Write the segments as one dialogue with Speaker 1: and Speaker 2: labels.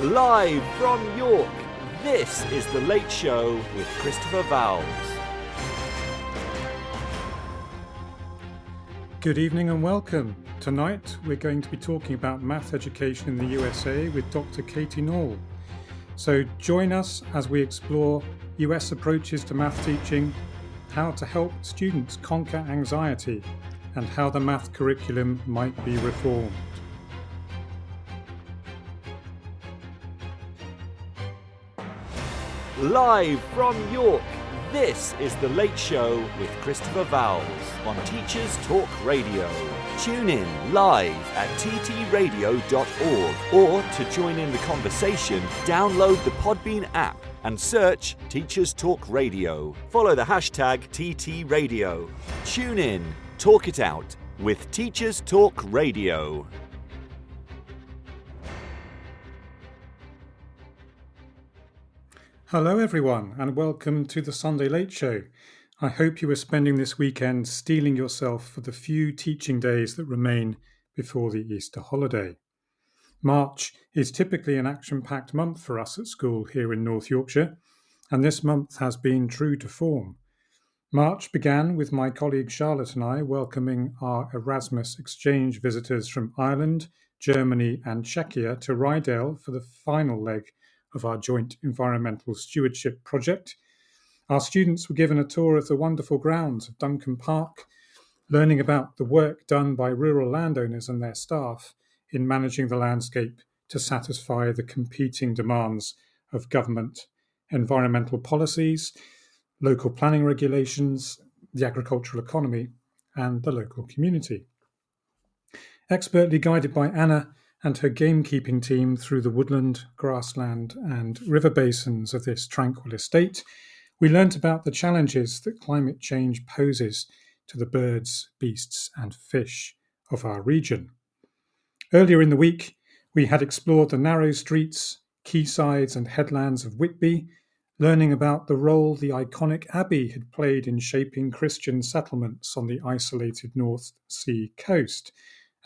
Speaker 1: Live from York, this is The Late Show with Christopher Vowles.
Speaker 2: Good evening and welcome. Tonight we're going to be talking about math education in the USA with Dr. Katie Nall. So join us as we explore US approaches to math teaching, how to help students conquer anxiety, and how the math curriculum might be reformed.
Speaker 1: Live from York, this is The Late Show with Christopher Vowles on Teachers Talk Radio. Tune in live at ttradio.org or to join in the conversation, download the Podbean app and search Teachers Talk Radio. Follow the hashtag TTRadio. Tune in, talk it out with Teachers Talk Radio.
Speaker 2: Hello, everyone, and welcome to the Sunday Late Show. I hope you are spending this weekend steeling yourself for the few teaching days that remain before the Easter holiday. March is typically an action packed month for us at school here in North Yorkshire, and this month has been true to form. March began with my colleague Charlotte and I welcoming our Erasmus exchange visitors from Ireland, Germany, and Czechia to Ryedale for the final leg of our joint environmental stewardship project. Our students were given a tour of the wonderful grounds of Duncombe Park, learning about the work done by rural landowners and their staff in managing the landscape to satisfy the competing demands of government environmental policies, local planning regulations, the agricultural economy, and the local community. Expertly guided by Anna, and her gamekeeping team through the woodland, grassland, and river basins of this tranquil estate, we learnt about the challenges that climate change poses to the birds, beasts, and fish of our region. Earlier in the week, we had explored the narrow streets, quaysides, and headlands of Whitby, learning about the role the iconic Abbey had played in shaping Christian settlements on the isolated North Sea coast,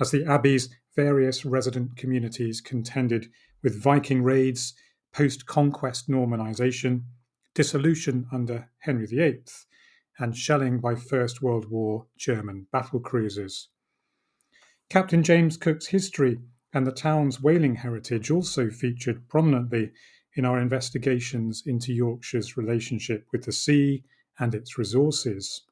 Speaker 2: as the Abbey's various resident communities contended with Viking raids, post conquest Normanization, dissolution under Henry VIII, and shelling by First World War German battle cruisers. Captain James Cook's history and the town's whaling heritage also featured prominently in our investigations into Yorkshire's relationship with the sea and its resources.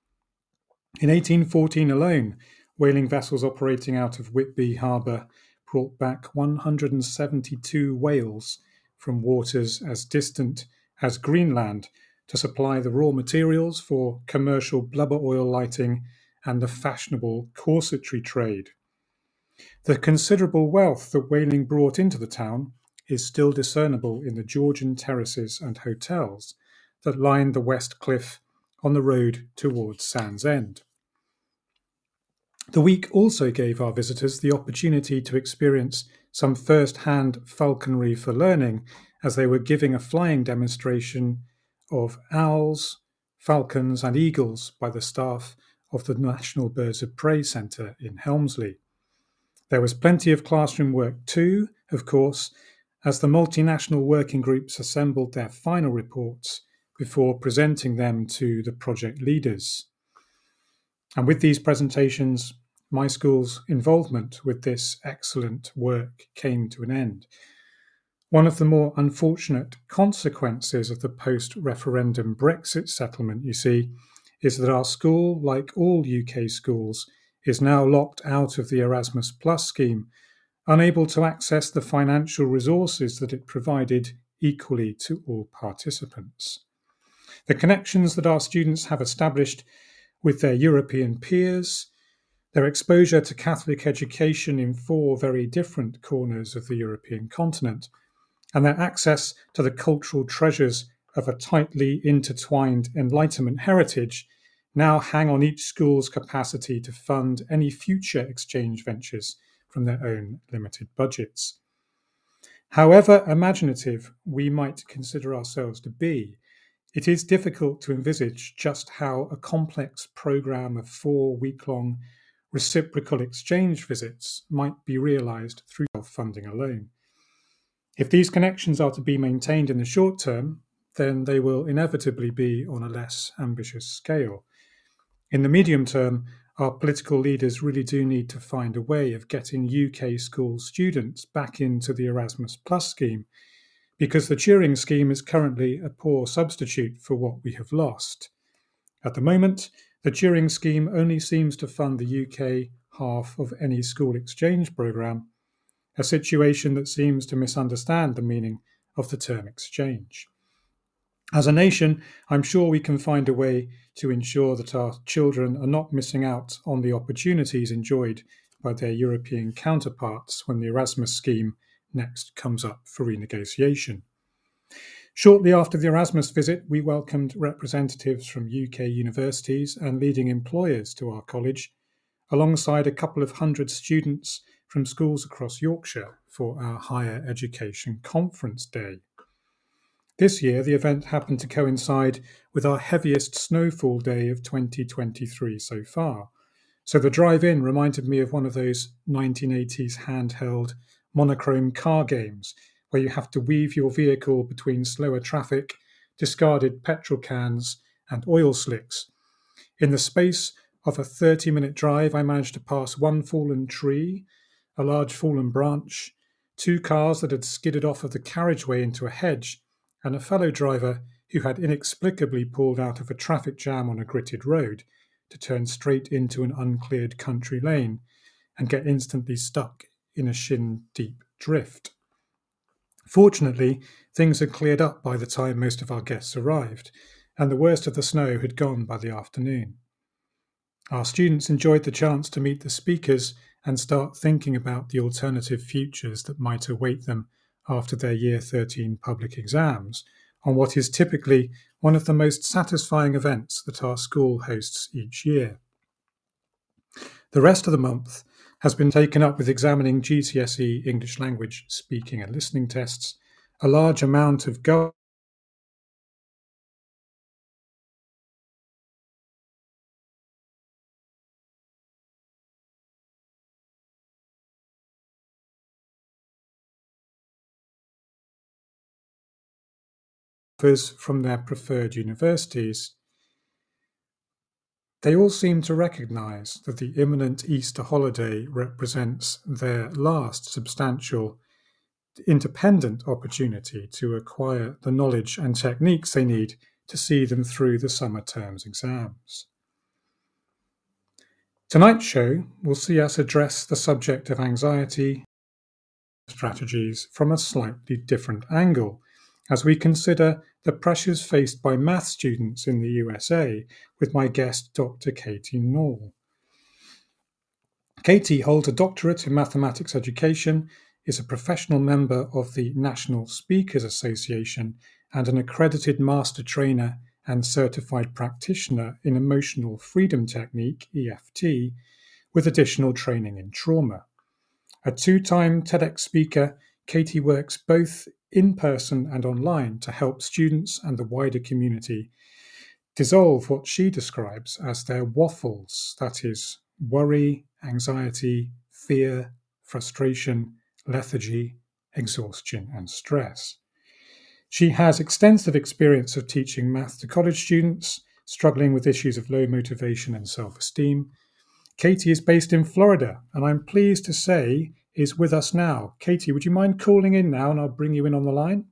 Speaker 2: In 1814 alone, Whaling vessels operating out of Whitby Harbour brought back 172 whales from waters as distant as Greenland to supply the raw materials for commercial blubber oil lighting and the fashionable corsetry trade. The considerable wealth that whaling brought into the town is still discernible in the Georgian terraces and hotels that line the west cliff on the road towards Sandsend. The week also gave our visitors the opportunity to experience some first hand falconry for learning as they were giving a flying demonstration of owls, falcons, and eagles by the staff of the National Birds of Prey Centre in Helmsley. There was plenty of classroom work too, of course, as the multinational working groups assembled their final reports before presenting them to the project leaders. And with these presentations, my school's involvement with this excellent work came to an end. One of the more unfortunate consequences of the post referendum Brexit settlement, you see, is that our school, like all UK schools, is now locked out of the Erasmus Plus scheme, unable to access the financial resources that it provided equally to all participants. The connections that our students have established with their European peers, their exposure to Catholic education in four very different corners of the European continent, and their access to the cultural treasures of a tightly intertwined Enlightenment heritage now hang on each school's capacity to fund any future exchange ventures from their own limited budgets. However imaginative we might consider ourselves to be, it is difficult to envisage just how a complex program of four week long reciprocal exchange visits might be realized through self funding alone. If these connections are to be maintained in the short term, then they will inevitably be on a less ambitious scale. In the medium term, our political leaders really do need to find a way of getting UK school students back into the Erasmus Plus scheme, because the Turing scheme is currently a poor substitute for what we have lost. At the moment, the Turing scheme only seems to fund the UK half of any school exchange programme, a situation that seems to misunderstand the meaning of the term exchange. As a nation, I'm sure we can find a way to ensure that our children are not missing out on the opportunities enjoyed by their European counterparts when the Erasmus scheme next comes up for renegotiation. Shortly after the Erasmus visit, we welcomed representatives from UK universities and leading employers to our college, alongside a couple of hundred students from schools across Yorkshire for our Higher Education Conference Day. This year, the event happened to coincide with our heaviest snowfall day of 2023 so far. So the drive in reminded me of one of those 1980s handheld monochrome car games where you have to weave your vehicle between slower traffic, discarded petrol cans, and oil slicks. In the space of a 30 minute drive, I managed to pass one fallen tree, a large fallen branch, two cars that had skidded off of the carriageway into a hedge, and a fellow driver who had inexplicably pulled out of a traffic jam on a gritted road to turn straight into an uncleared country lane and get instantly stuck in a shin deep drift. Fortunately, things had cleared up by the time most of our guests arrived, and the worst of the snow had gone by the afternoon. Our students enjoyed the chance to meet the speakers and start thinking about the alternative futures that might await them after their Year 13 public exams on what is typically one of the most satisfying events that our school hosts each year. The rest of the month has been taken up with examining GCSE English language speaking and listening tests, a large amount of go from their preferred universities. They all seem to recognise that the imminent Easter holiday represents their last substantial independent opportunity to acquire the knowledge and techniques they need to see them through the summer term's exams. Tonight's show will see us address the subject of anxiety strategies from a slightly different angle as we consider the pressures faced by math students in the USA with my guest, Dr. Katie Nall. Katie holds a doctorate in mathematics education, is a professional member of the National Speakers Association, and an accredited master trainer and certified practitioner in emotional freedom technique, EFT, with additional training in trauma. A two time TEDx speaker, Katie works both in person and online to help students and the wider community dissolve what she describes as their waffles that is, worry, anxiety, fear, frustration, lethargy, exhaustion, and stress. She has extensive experience of teaching math to college students struggling with issues of low motivation and self esteem. Katie is based in Florida, and I'm pleased to say is with us now. Katie, would you mind calling in now and I'll bring you in on the line?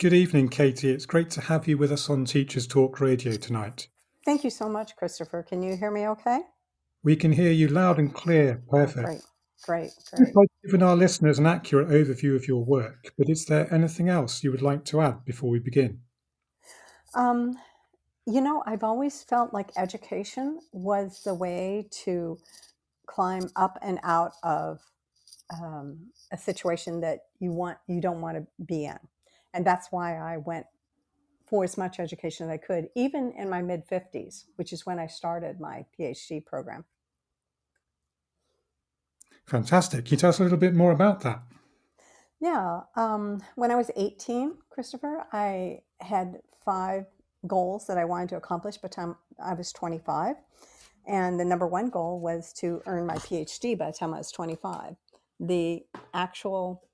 Speaker 2: Good evening, Katie. It's great to have you with us on Teachers Talk Radio tonight.
Speaker 3: Thank you so much, Christopher. Can you hear me okay?
Speaker 2: We can hear you loud and clear. Perfect.
Speaker 3: Great. Great, great.
Speaker 2: I've given our listeners an accurate overview of your work, but is there anything else you would like to add before we begin?
Speaker 3: Um, you know, I've always felt like education was the way to climb up and out of um, a situation that you want you don't want to be in, and that's why I went for as much education as I could, even in my mid fifties, which is when I started my PhD program.
Speaker 2: Fantastic. Can you tell us a little bit more about that?
Speaker 3: Yeah. Um, when I was 18, Christopher, I had five goals that I wanted to accomplish by the time I was 25. And the number one goal was to earn my PhD by the time I was 25. The actual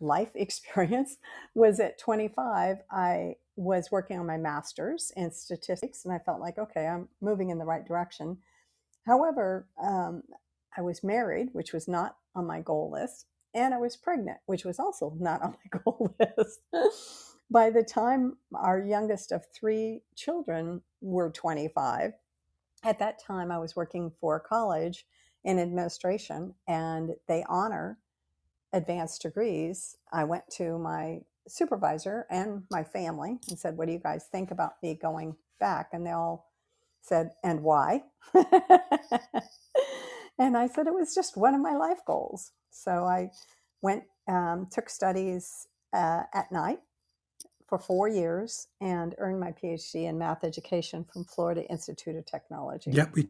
Speaker 3: life experience was at 25. I was working on my master's in statistics, and I felt like, okay, I'm moving in the right direction. However, um, I was married, which was not on my goal list, and I was pregnant, which was also not on my goal list. By the time our youngest of three children were 25, at that time I was working for college in administration, and they honor advanced degrees. I went to my supervisor and my family and said, What do you guys think about me going back? And they all said, And why? and I said, It was just one of my life goals. So I went, um, took studies uh, at night for four years and earned my PhD in math education from Florida Institute of Technology.
Speaker 2: Yeah, we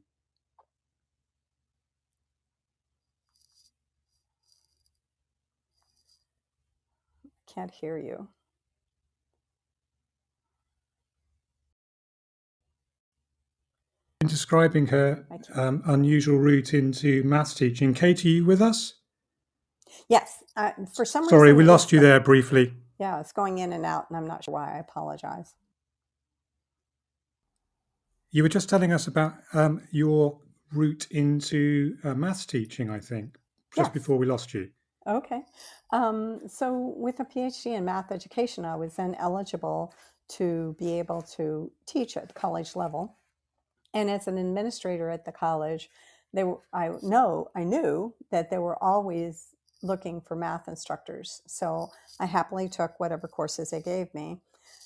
Speaker 3: Can't hear you.
Speaker 2: Been describing her um, unusual route into maths teaching. Kate, are you with us?
Speaker 3: Yes. Uh, for some
Speaker 2: Sorry,
Speaker 3: reason,
Speaker 2: we lost you there briefly.
Speaker 3: Yeah, it's going in and out, and I'm not sure why. I apologize.
Speaker 2: You were just telling us about um, your route into uh, maths teaching, I think, just
Speaker 3: Yes.
Speaker 2: before we lost you.
Speaker 3: Okay. Um, so, with a PhD in math education, I was then eligible to be able to teach at the college level. And as an administrator at the college, they were, I know I knew that they were always looking for math instructors. So I happily took whatever courses they gave me.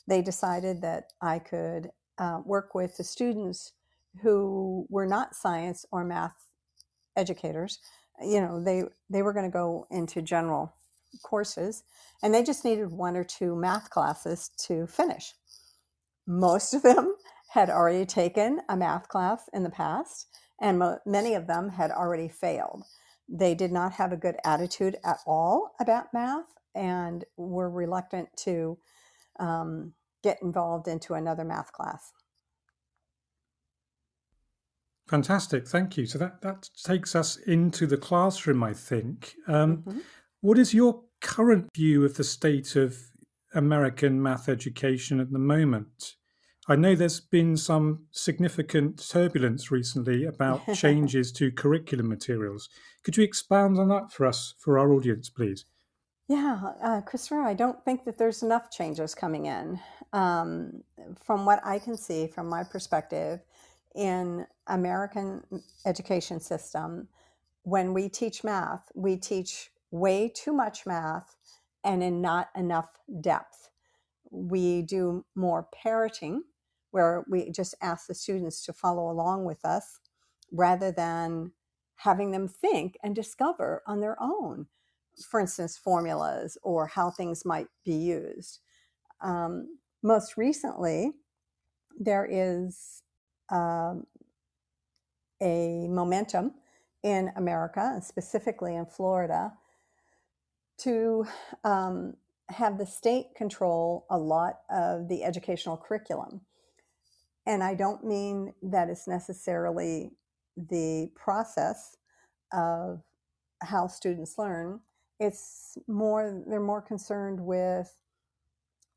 Speaker 3: They decided that I could uh, work with the students who were not science or math educators. You know, they they were going to go into general courses, and they just needed one or two math classes to finish. Most of them had already taken a math class in the past, and mo- many of them had already failed. They did not have a good attitude at all about math and were reluctant to um, get involved into another math class.
Speaker 2: Fantastic, thank you. So that, that takes us into the classroom, I think. Um,
Speaker 3: Mhm.
Speaker 2: What is your current view of the state of American math education at the moment? I know there's been some significant turbulence recently about changes to curriculum materials. Could you expand on that for us, for our audience, please?
Speaker 3: Yeah, uh, Christopher, I don't think that there's enough changes coming in. Um, from what I can see, from my perspective, in American education system, when we teach math, we teach way too much math and in not enough depth. We do more parroting, where we just ask the students to follow along with us rather than having them think and discover on their own for instance, formulas or how things might be used. Um, most recently, there is um, a momentum in America, and specifically in Florida, to um, have the state control a lot of the educational curriculum. And I don't mean that it's necessarily the process of how students learn, it's more they're more concerned with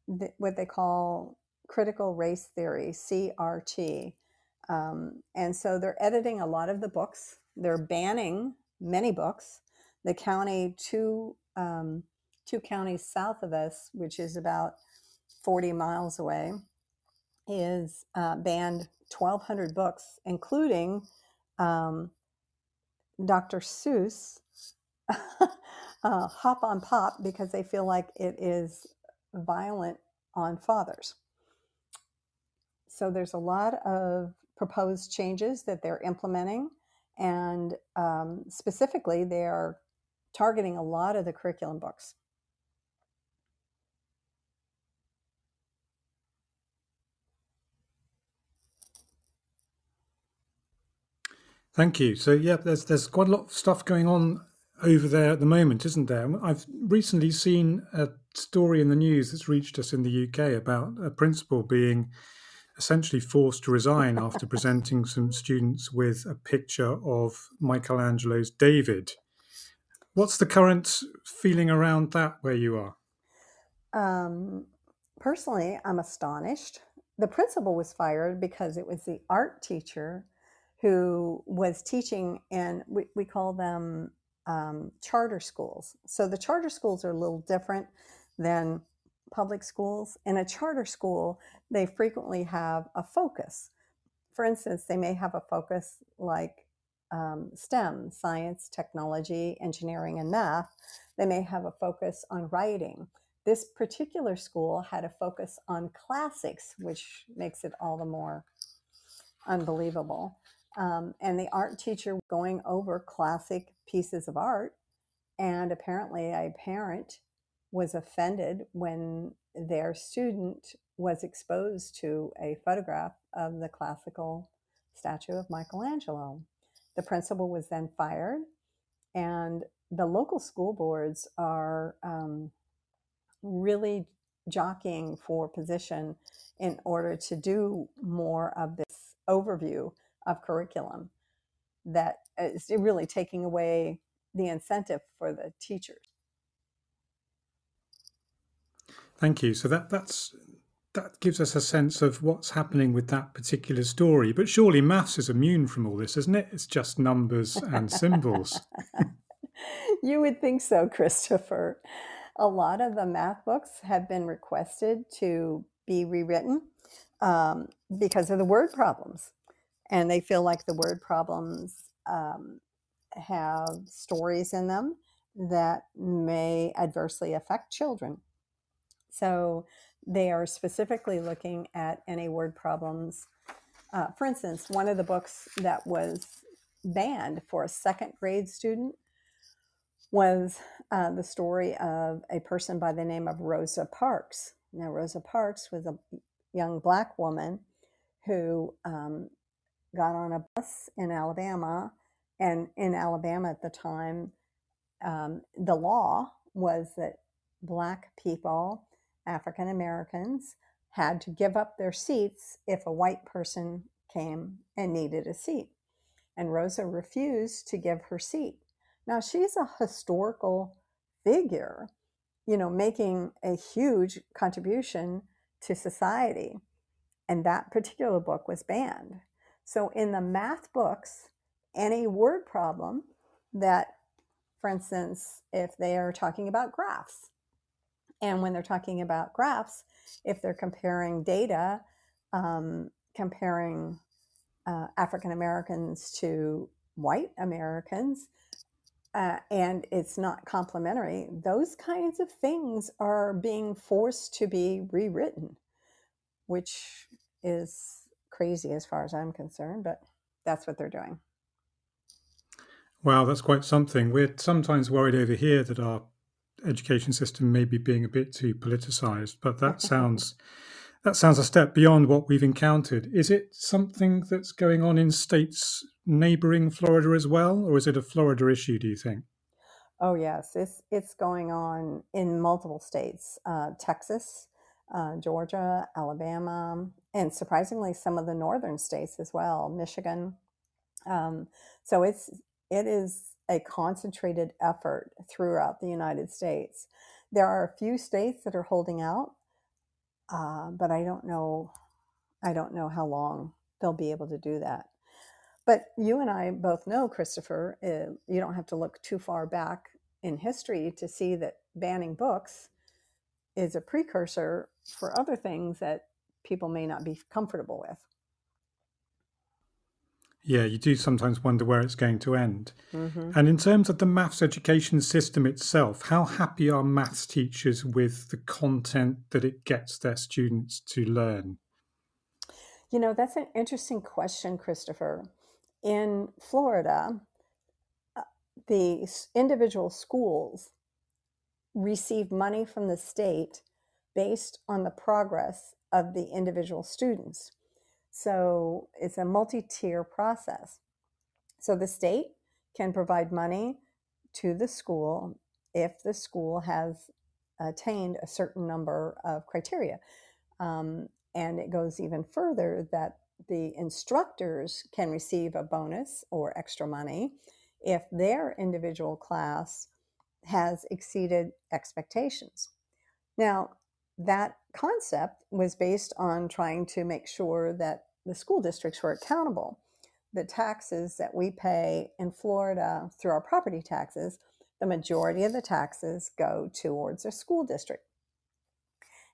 Speaker 3: the, what they call critical race theory crt um, and so they're editing a lot of the books. They're banning many books. The county two um, two counties south of us which is about 40 miles away is uh, banned 1200 books including um, dr seuss uh, hop on pop because they feel like it is violent on fathers. So there's a lot of proposed changes that they're implementing, and um, specifically, they are targeting a lot of the curriculum books.
Speaker 2: Thank you. So yeah, there's there's quite a lot of stuff going on over there at the moment, isn't there? I've recently seen a story in the news that's reached us in the UK about a principal being essentially forced to resign after presenting some students with a picture of Michelangelo's David. What's the current feeling around that where you are?
Speaker 3: Um, personally, I'm astonished. The principal was fired because it was the art teacher who was teaching, and we, we call them um, charter schools. So the charter schools are a little different than public schools. In a charter school, they frequently have a focus. For instance, they may have a focus like um, STEM, science, technology, engineering, and math. They may have a focus on writing. This particular school had a focus on classics, which makes it all the more unbelievable. Um, and the art teacher going over classic pieces of art. And apparently, a parent was offended when their student was exposed to a photograph of the classical statue of Michelangelo. The principal was then fired, and the local school boards are um, really jockeying for position in order to do more of this overview of curriculum that is really taking away the incentive for the teachers.
Speaker 2: Thank you. So that that's that gives us a sense of what's happening with that particular story. But surely maths is immune from all this, isn't it? It's just numbers and symbols.
Speaker 3: you would think so, Christopher. A lot of the math books have been requested to be rewritten um, because of the word problems. And they feel like the word problems um, have stories in them that may adversely affect children. So they are specifically looking at any word problems. Uh, for instance, one of the books that was banned for a second grade student was uh, the story of a person by the name of Rosa Parks. Now, Rosa Parks was a young black woman who um, got on a bus in Alabama. And in Alabama at the time, um, the law was that black people African Americans had to give up their seats if a white person came and needed a seat. And Rosa refused to give her seat. Now, she's a historical figure, you know, making a huge contribution to society. And that particular book was banned. So, in the math books, any word problem that, for instance, if they are talking about graphs, and when they're talking about graphs, if they're comparing data, um, comparing uh, African Americans to white Americans, uh, and it's not complementary, those kinds of things are being forced to be rewritten, which is crazy as far as I'm concerned, but that's what they're doing.
Speaker 2: Wow, that's quite something. We're sometimes worried over here that our education system may be being a bit too politicized, but that sounds that sounds a step beyond what we've encountered. Is it something that's going on in states neighboring Florida as well, or is it a Florida issue? Do you think?
Speaker 3: Oh yes, it's it's going on in multiple states: uh, Texas, uh, Georgia, Alabama, and surprisingly, some of the northern states as well, Michigan. Um, so it's it is a concentrated effort throughout the United States. There are a few states that are holding out, uh, but I don't know. I don't know how long they'll be able to do that. But you and I both know, Christopher, uh, you don't have to look too far back in history to see that banning books is a precursor for other things that people may not be comfortable with.
Speaker 2: Yeah, you do sometimes wonder where it's going to end.
Speaker 3: Mm-hmm.
Speaker 2: And in terms of the maths education system itself, how happy are maths teachers with the content that it gets their students to learn?
Speaker 3: You know, that's an interesting question, Christopher. In Florida, uh, the individual schools receive money from the state based on the progress of the individual students. So it's a multi tier process. So the state can provide money to the school if the school has attained a certain number of criteria. Um, and it goes even further that the instructors can receive a bonus or extra money if their individual class has exceeded expectations. Now, that concept was based on trying to make sure that the school districts were accountable. The taxes that we pay in Florida through our property taxes, the majority of the taxes go towards a school district.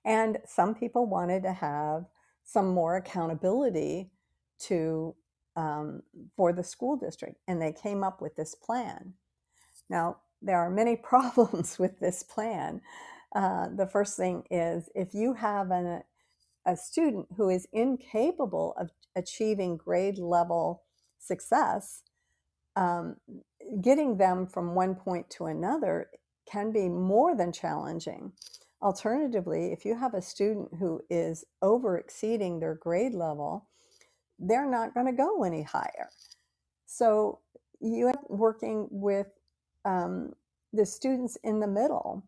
Speaker 3: And some people wanted to have some more accountability to um, for the school district, and they came up with this plan. Now, there are many problems with this plan. Uh, the first thing is if you have an, a student who is incapable of achieving grade level success, um, getting them from one point to another can be more than challenging. Alternatively, if you have a student who is over exceeding their grade level, they're not going to go any higher. So you are working with um, the students in the middle.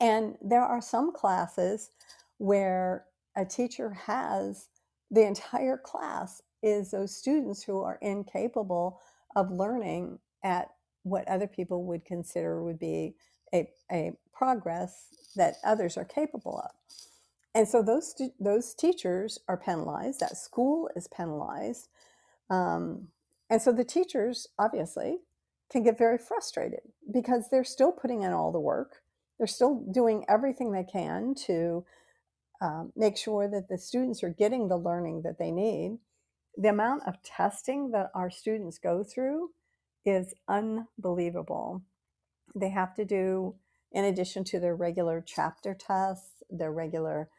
Speaker 3: And there are some classes where a teacher has the entire class is those students who are incapable of learning at what other people would consider would be a, a progress that others are capable of. And so those those teachers are penalized. That school is penalized, um, and so the teachers obviously can get very frustrated because they're still putting in all the work. They're still doing everything they can to um, make sure that the students are getting the learning that they need. The amount of testing that our students go through is unbelievable. They have to do, in addition to their regular chapter tests, their regular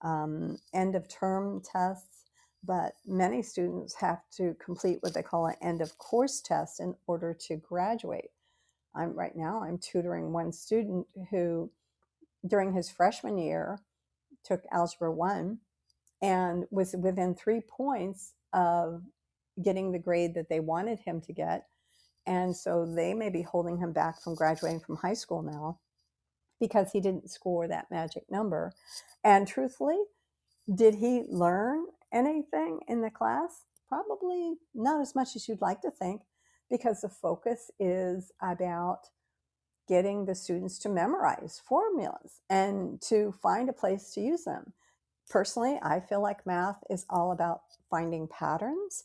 Speaker 3: um, end of term tests, but many students have to complete what they call an end of course test in order to graduate. I'm right now I'm tutoring one student who during his freshman year took algebra 1 and was within 3 points of getting the grade that they wanted him to get and so they may be holding him back from graduating from high school now because he didn't score that magic number. And truthfully, did he learn anything in the class? Probably not as much as you'd like to think, because the focus is about getting the students to memorize formulas and to find a place to use them. Personally, I feel like math is all about finding patterns,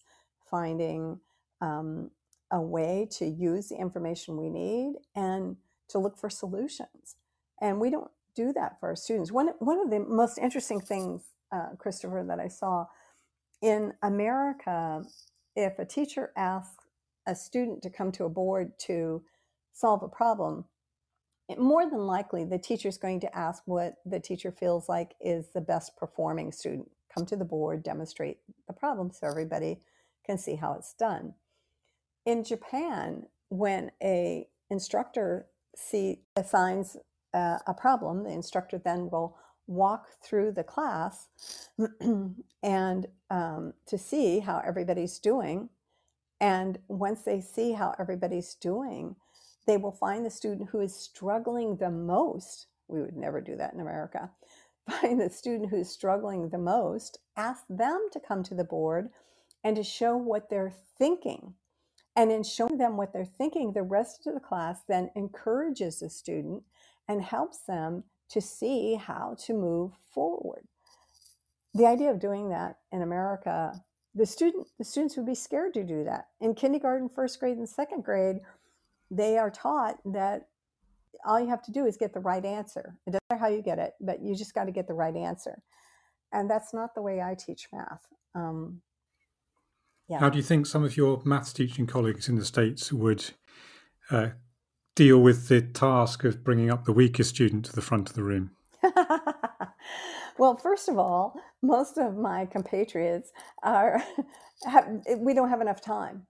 Speaker 3: finding um, a way to use the information we need, and to look for solutions. And we don't do that for our students. One, one of the most interesting things, uh, Christopher, that I saw in America, if a teacher asks a student to come to a board to solve a problem, more than likely the teacher is going to ask what the teacher feels like is the best performing student. Come to the board, demonstrate the problem so everybody can see how it's done. In Japan, when a instructor see assigns uh, a problem, the instructor then will walk through the class and um, to see how everybody's doing. And once they see how everybody's doing, they will find the student who is struggling the most. We would never do that in America. Find the student who's struggling the most, ask them to come to the board and to show what they're thinking. And in showing them what they're thinking, the rest of the class then encourages the student and helps them to see how to move forward. The idea of doing that in America, the student the students would be scared to do that. In kindergarten, first grade, and second grade, they are taught that all you have to do is get the right answer. It doesn't matter how you get it, but you just got to get the right answer. And that's not the way I teach math. Um,
Speaker 2: yeah. How do you think some of your maths teaching colleagues in the States would uh, deal with the task of bringing up the weakest student to the front of the room?
Speaker 3: well, first of all, most of my compatriots are have, we don't have enough time.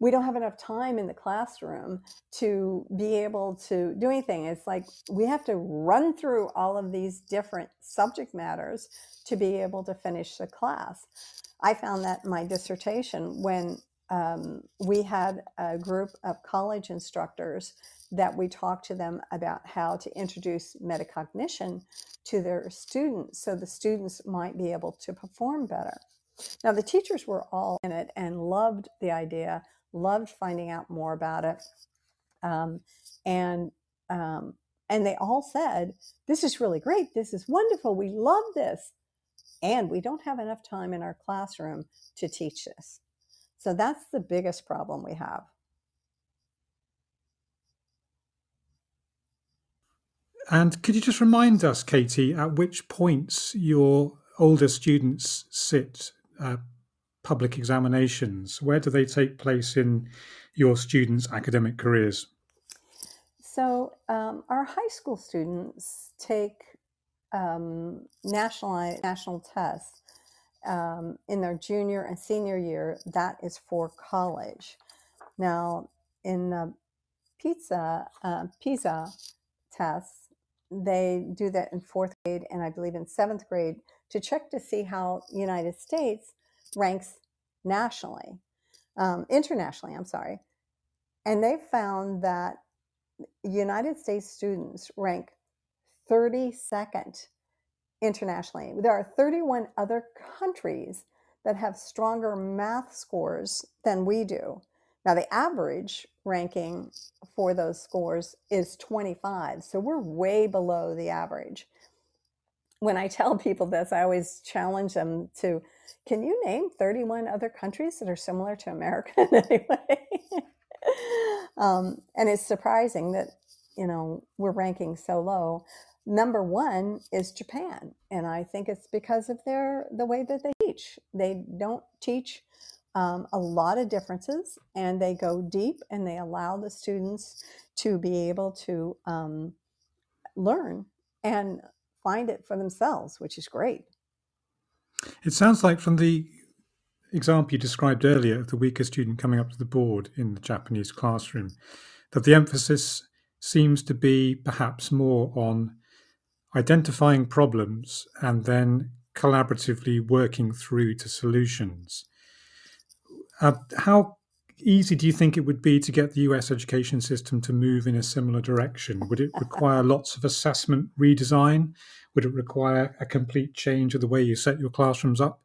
Speaker 3: We don't have enough time in the classroom to be able to do anything. It's like we have to run through all of these different subject matters to be able to finish the class. I found that in my dissertation when um, we had a group of college instructors that we talked to them about how to introduce metacognition to their students so the students might be able to perform better. Now, the teachers were all in it and loved the idea, loved finding out more about it. Um, and um, and they all said, This is really great. This is wonderful. We love this. And we don't have enough time in our classroom to teach this. So that's the biggest problem we have.
Speaker 2: And could you just remind us, Katie, at which points your older students sit uh, public examinations? Where do they take place in your students' academic careers?
Speaker 3: So, um, our high school students take um, national national tests um, in their junior and senior year. That is for college. Now, in the pizza uh, PISA tests, they do that in fourth grade and I believe in seventh grade to check to see how United States ranks nationally, um, internationally. I'm sorry, and they found that United States students rank 32nd internationally. There are 31 other countries that have stronger math scores than we do. Now, the average ranking for those scores is 25, so we're way below the average. When I tell people this, I always challenge them to can you name 31 other countries that are similar to America in any way? um, and it's surprising that, you know, we're ranking so low number one is Japan, and I think it's because of their the way that they teach. They don't teach um, a lot of differences, and they go deep, and they allow the students to be able to um, learn and find it for themselves, which is great.
Speaker 2: It sounds like from the example you described earlier of the weaker student coming up to the board in the Japanese classroom, that the emphasis seems to be perhaps more on identifying problems and then collaboratively working through to solutions. Uh, how easy do you think it would be to get the US education system to move in a similar direction? Would it require lots of assessment redesign? Would it require a complete change of the way you set your classrooms up?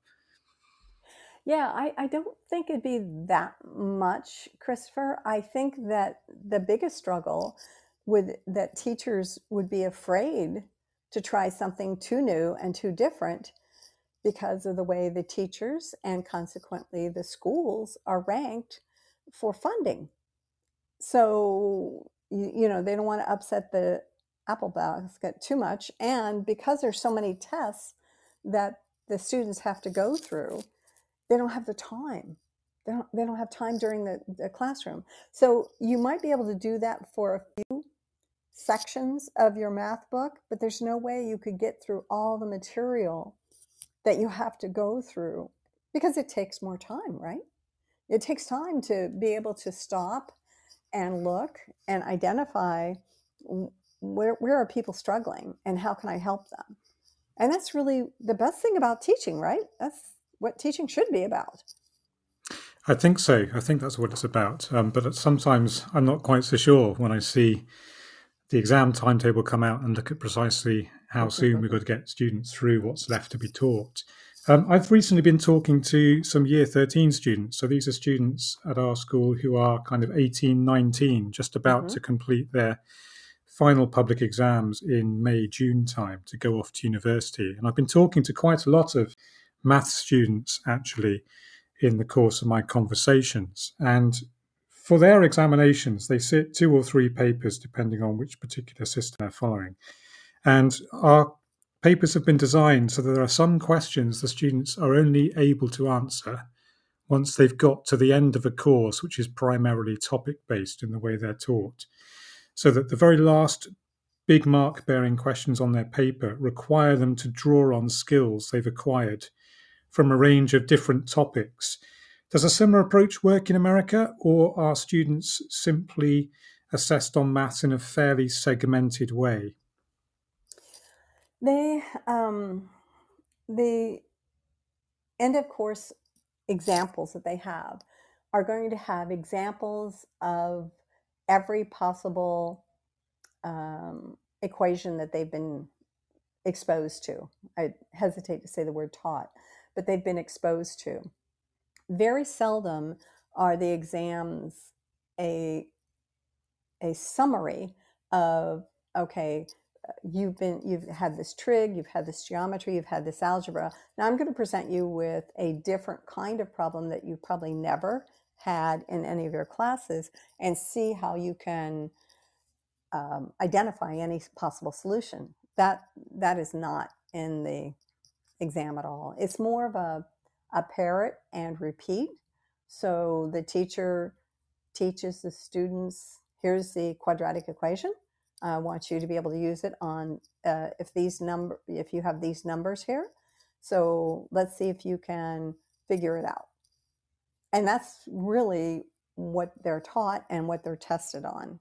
Speaker 3: Yeah, I, I don't think it'd be that much, Christopher. I think that the biggest struggle would that teachers would be afraid to try something too new and too different because of the way the teachers and consequently the schools are ranked for funding. So, you, you know, they don't want to upset the apple basket too much. And because there's so many tests that the students have to go through, they don't have the time. They don't, they don't have time during the, the classroom. So you might be able to do that for a few sections of your math book, but there's no way you could get through all the material that you have to go through because it takes more time, right? It takes time to be able to stop and look and identify where, where are people struggling and how can I help them? And that's really the best thing about teaching, right? That's what teaching should be about.
Speaker 2: I think so. I think that's what it's about. Um, but sometimes I'm not quite so sure when I see the exam timetable come out and look at precisely how soon we've got to get students through what's left to be taught. Um, I've recently been talking to some year 13 students. So these are students at our school who are kind of 18, 19, just about mm-hmm. to complete their final public exams in May, June time to go off to university. And I've been talking to quite a lot of math students actually in the course of my conversations. And for their examinations, they sit two or three papers depending on which particular system they're following. And our papers have been designed so that there are some questions the students are only able to answer once they've got to the end of a course, which is primarily topic based in the way they're taught. So that the very last big mark bearing questions on their paper require them to draw on skills they've acquired from a range of different topics does a similar approach work in America, or are students simply assessed on maths in a fairly segmented way?
Speaker 3: They, um, the end of course examples that they have are going to have examples of every possible um, equation that they've been exposed to. I hesitate to say the word taught, but they've been exposed to. Very seldom are the exams a a summary of okay you've been you've had this trig you've had this geometry you've had this algebra. Now i'm going to present you with a different kind of problem that you've probably never had in any of your classes and see how you can um, identify any possible solution. That that is not in the exam at all. It's more of a, a parrot and repeat so the teacher teaches the students here's the quadratic equation I want you to be able to use it on uh, if these number if you have these numbers here. So let's see if you can figure it out. And that's really what they're taught and what they're tested on.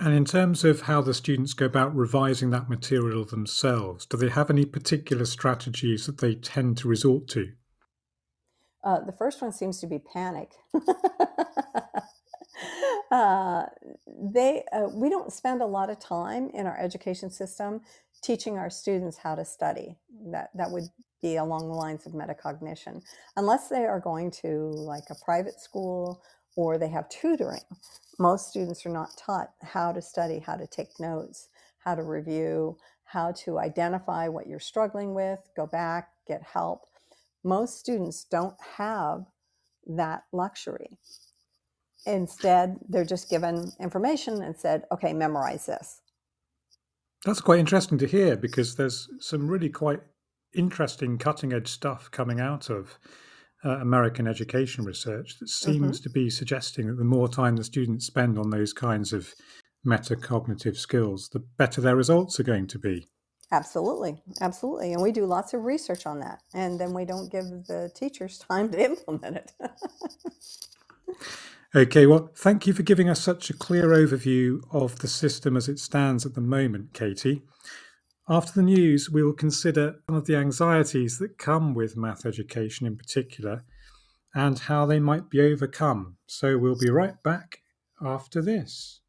Speaker 2: And in terms of how the students go about revising that material themselves, do they have any particular strategies that they tend to resort to?
Speaker 3: Uh, the first one seems to be panic. uh, they uh, we don't spend a lot of time in our education system teaching our students how to study. That that would be along the lines of metacognition, unless they are going to like a private school or they have tutoring. Most students are not taught how to study, how to take notes, how to review, how to identify what you're struggling with, go back, get help. Most students don't have that luxury. Instead, they're just given information and said, okay, memorize this.
Speaker 2: That's quite interesting to hear because there's some really quite interesting cutting edge stuff coming out of uh, American education research that seems mm-hmm. to be suggesting that the more time the students spend on those kinds of metacognitive skills, the better their results are going to be.
Speaker 3: Absolutely, absolutely. And we do lots of research on that. And then we don't give the teachers time to implement it.
Speaker 2: Okay, well, thank you for giving us such a clear overview of the system as it stands at the moment, Katie. After the news, we will consider some of the anxieties that come with math education in particular and how they might be overcome. So we'll be right back after this.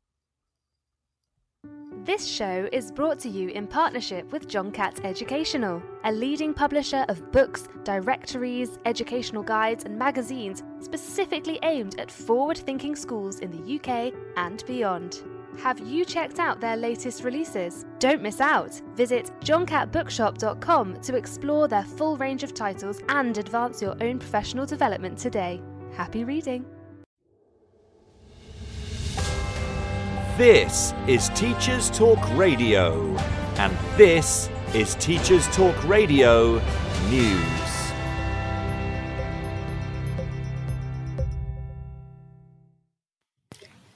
Speaker 4: This show is brought to you in partnership with John Catt Educational, a leading publisher of books, directories, educational guides, and magazines specifically aimed at forward thinking schools in the UK and beyond. Have you checked out their latest releases? Don't miss out! Visit johncattbookshop.com to explore their full range of titles and advance your own professional development today. Happy reading!
Speaker 1: This is Teachers Talk Radio, and this is Teachers Talk Radio News.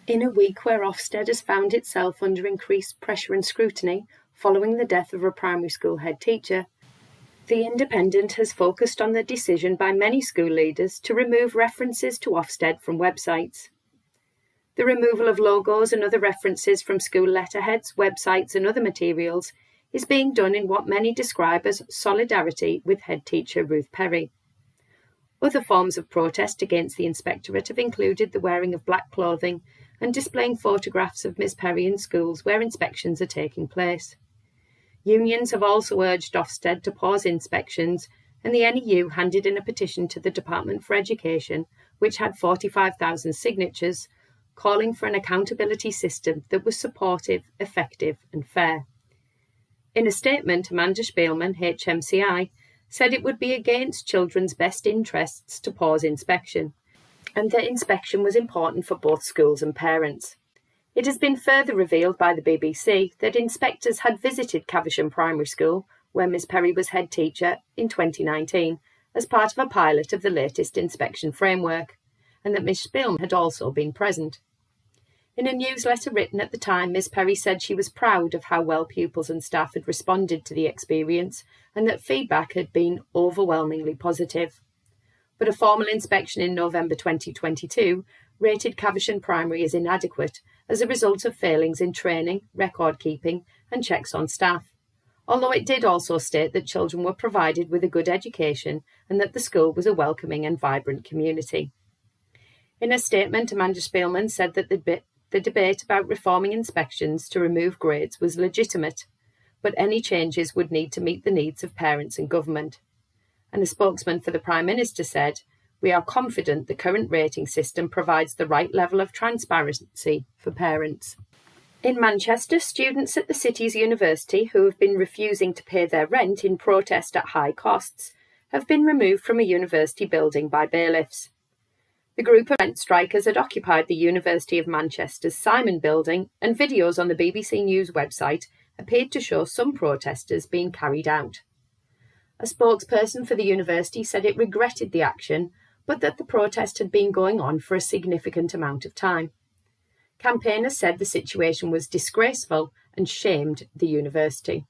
Speaker 5: In a week where Ofsted has found itself under increased pressure and scrutiny following the death of a primary school head teacher, The Independent has focused on the decision by many school leaders to remove references to Ofsted from websites. The removal of logos and other references from school letterheads, websites, and other materials is being done in what many describe as solidarity with head teacher Ruth Perry. Other forms of protest against the inspectorate have included the wearing of black clothing and displaying photographs of Ms Perry in schools where inspections are taking place. Unions have also urged Ofsted to pause inspections, and the NEU handed in a petition to the Department for Education, which had 45,000 signatures, calling for an accountability system that was supportive, effective, and fair. In a statement, Amanda Spielman, HMCI, said it would be against children's best interests to pause inspection, and that inspection was important for both schools and parents. It has been further revealed by the BBC that inspectors had visited Caversham Primary School, where Miss Perry was head teacher, in 2019 as part of a pilot of the latest inspection framework and that Miss Spielman had also been present. In a newsletter written at the time, Miss Perry said she was proud of how well pupils and staff had responded to the experience and that feedback had been overwhelmingly positive. But a formal inspection in November 2022 rated Caversham Primary as inadequate as a result of failings in training, record keeping, and checks on staff. although it did also state that children were provided with a good education and that the school was a welcoming and vibrant community. In a statement, Amanda Spielman said that the, the debate about reforming inspections to remove grades was legitimate, but any changes would need to meet the needs of parents and government. And a spokesman for the Prime Minister said, We are confident the current rating system provides the right level of transparency for parents. In Manchester, students at the city's university who have been refusing to pay their rent in protest at high costs have been removed from a university building by bailiffs. The group of rent strikers had occupied the University of Manchester's Simon building, and videos on the BBC News website appeared to show some protesters being carried out. A spokesperson for the university said it regretted the action, but that the protest had been going on for a significant amount of time. Campaigners said the situation was disgraceful and shamed the university.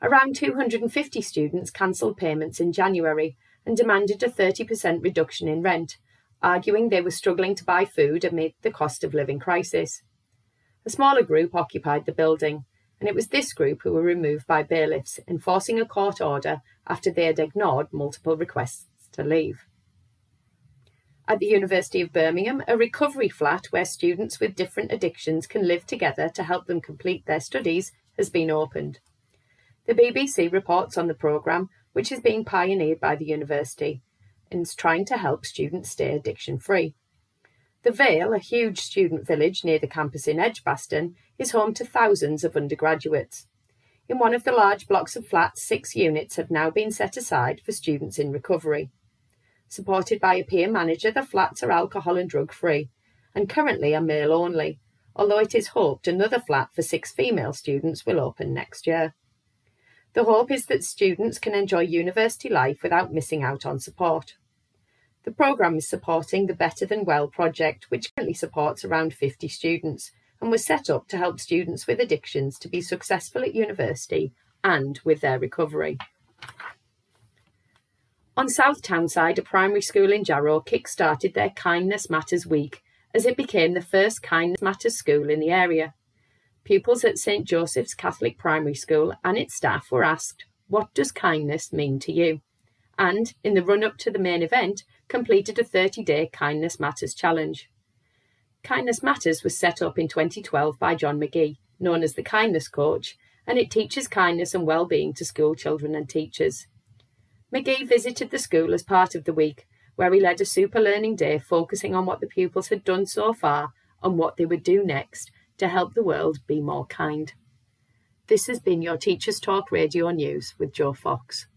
Speaker 5: Around 250 students cancelled payments in January and demanded a 30% reduction in rent, arguing they were struggling to buy food amid the cost of living crisis. A smaller group occupied the building, and it was this group who were removed by bailiffs, enforcing a court order after they had ignored multiple requests to leave at the University of Birmingham, a recovery flat where students with different addictions can live together to help them complete their studies has been opened. The BBC reports on the programme, which is being pioneered by the university and is trying to help students stay addiction free. The Vale, a huge student village near the campus in Edgbaston, is home to thousands of undergraduates. In one of the large blocks of flats, six units have now been set aside for students in recovery. Supported by a peer manager, the flats are alcohol and drug free and currently are male only, although it is hoped another flat for six female students will open next year. The hope is that students can enjoy university life without missing out on support. The programme is supporting the Better Than Well project, which currently supports around 50 students and was set up to help students with addictions to be successful at university and with their recovery. On South Tyneside, a primary school in Jarrow kick-started their Kindness Matters Week as it became the first Kindness Matters school in the area. Pupils at St Joseph's Catholic Primary School and its staff were asked, What does kindness mean to you? And, in the run up to the main event, completed a 30 day Kindness Matters challenge. Kindness Matters was set up in 2012 by John McGee, known as the Kindness Coach, and it teaches kindness and well-being to school children and teachers. McGee visited the school as part of the week, where he led a super learning day focusing on what the pupils had done so far and what they would do next to help the world be more kind. This has been your Teachers Talk Radio News with Joe Fox.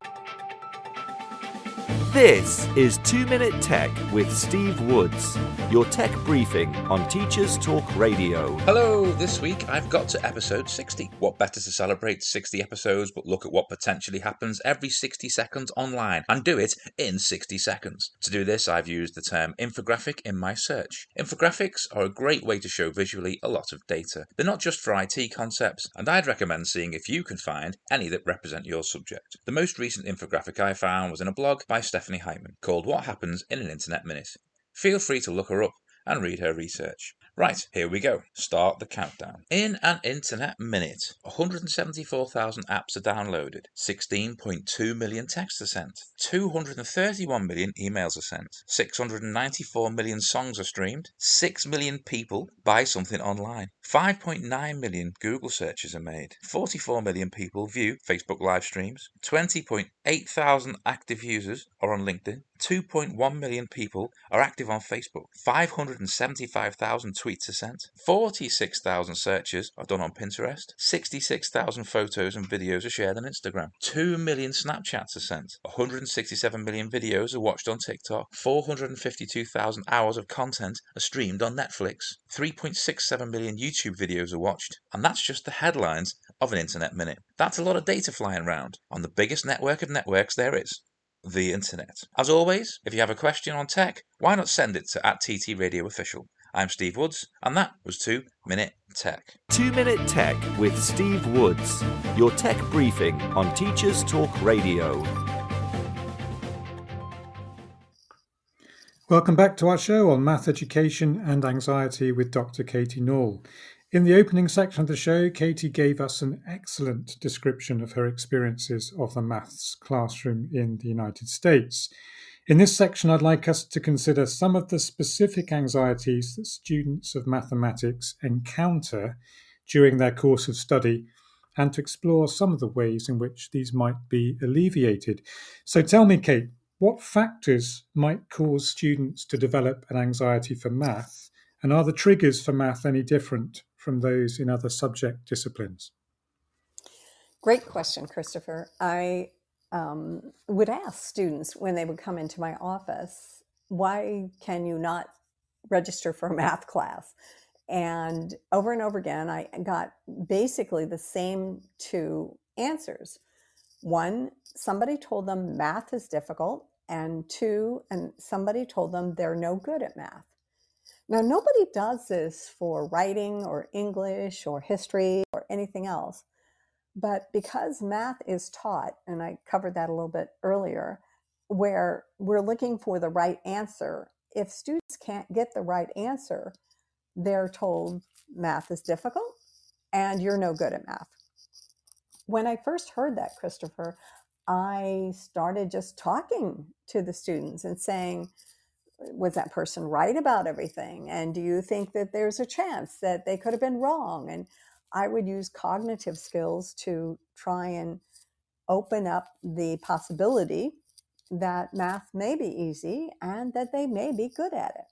Speaker 1: This is 2 Minute Tech with Steve Woods, your tech briefing on Teachers Talk Radio.
Speaker 6: Hello, this week I've got to episode 60. What better to celebrate 60 episodes but look at what potentially happens every 60 seconds online and do it in 60 seconds. To do this, I've used the term infographic in my search. Infographics are a great way to show visually a lot of data. They're not just for IT concepts, and I'd recommend seeing if you can find any that represent your subject. The most recent infographic I found was in a blog by Stephanie Stephanie called What Happens in an Internet Minute. Feel free to look her up and read her research. Right, here we go. Start the countdown. In an internet minute, 174,000 apps are downloaded, 16.2 million texts are sent, 231 million emails are sent, 694 million songs are streamed, 6 million people buy something online, 5.9 million Google searches are made, 44 million people view Facebook live streams, 20.8 thousand active users are on LinkedIn, 2.1 million people are active on Facebook, 575,000 tweets are sent, 46,000 searches are done on Pinterest, 66,000 photos and videos are shared on Instagram, 2 million Snapchats are sent, 167 million videos are watched on TikTok, 452,000 hours of content are streamed on Netflix, 3.67 million YouTube videos are watched, and that's just the headlines of an internet minute. That's a lot of data flying around on the biggest network of networks there is the internet. As always, if you have a question on tech, why not send it to at TT Radio Official. I'm Steve Woods, and that was 2 Minute Tech.
Speaker 1: 2 Minute Tech with Steve Woods, your tech briefing on Teachers Talk Radio.
Speaker 2: Welcome back to our show on math education and anxiety with Dr. Katie Nall. In the opening section of the show, Katie gave us an excellent description of her experiences of the maths classroom in the United States. In this section, I'd like us to consider some of the specific anxieties that students of mathematics encounter during their course of study and to explore some of the ways in which these might be alleviated. So tell me, Kate, what factors might cause students to develop an anxiety for math? And are the triggers for math any different from those in other subject disciplines?
Speaker 3: Great question, Christopher. I um, would ask students when they would come into my office, why can you not register for a math class? And over and over again, I got basically the same two answers. One, somebody told them math is difficult, and two, and somebody told them they're no good at math. Now, nobody does this for writing or English or history or anything else. But because math is taught, and I covered that a little bit earlier, where we're looking for the right answer, if students can't get the right answer, they're told math is difficult and you're no good at math. When I first heard that, Christopher, I started just talking to the students and saying, was that person right about everything? And do you think that there's a chance that they could have been wrong? And I would use cognitive skills to try and open up the possibility that math may be easy and that they may be good at it.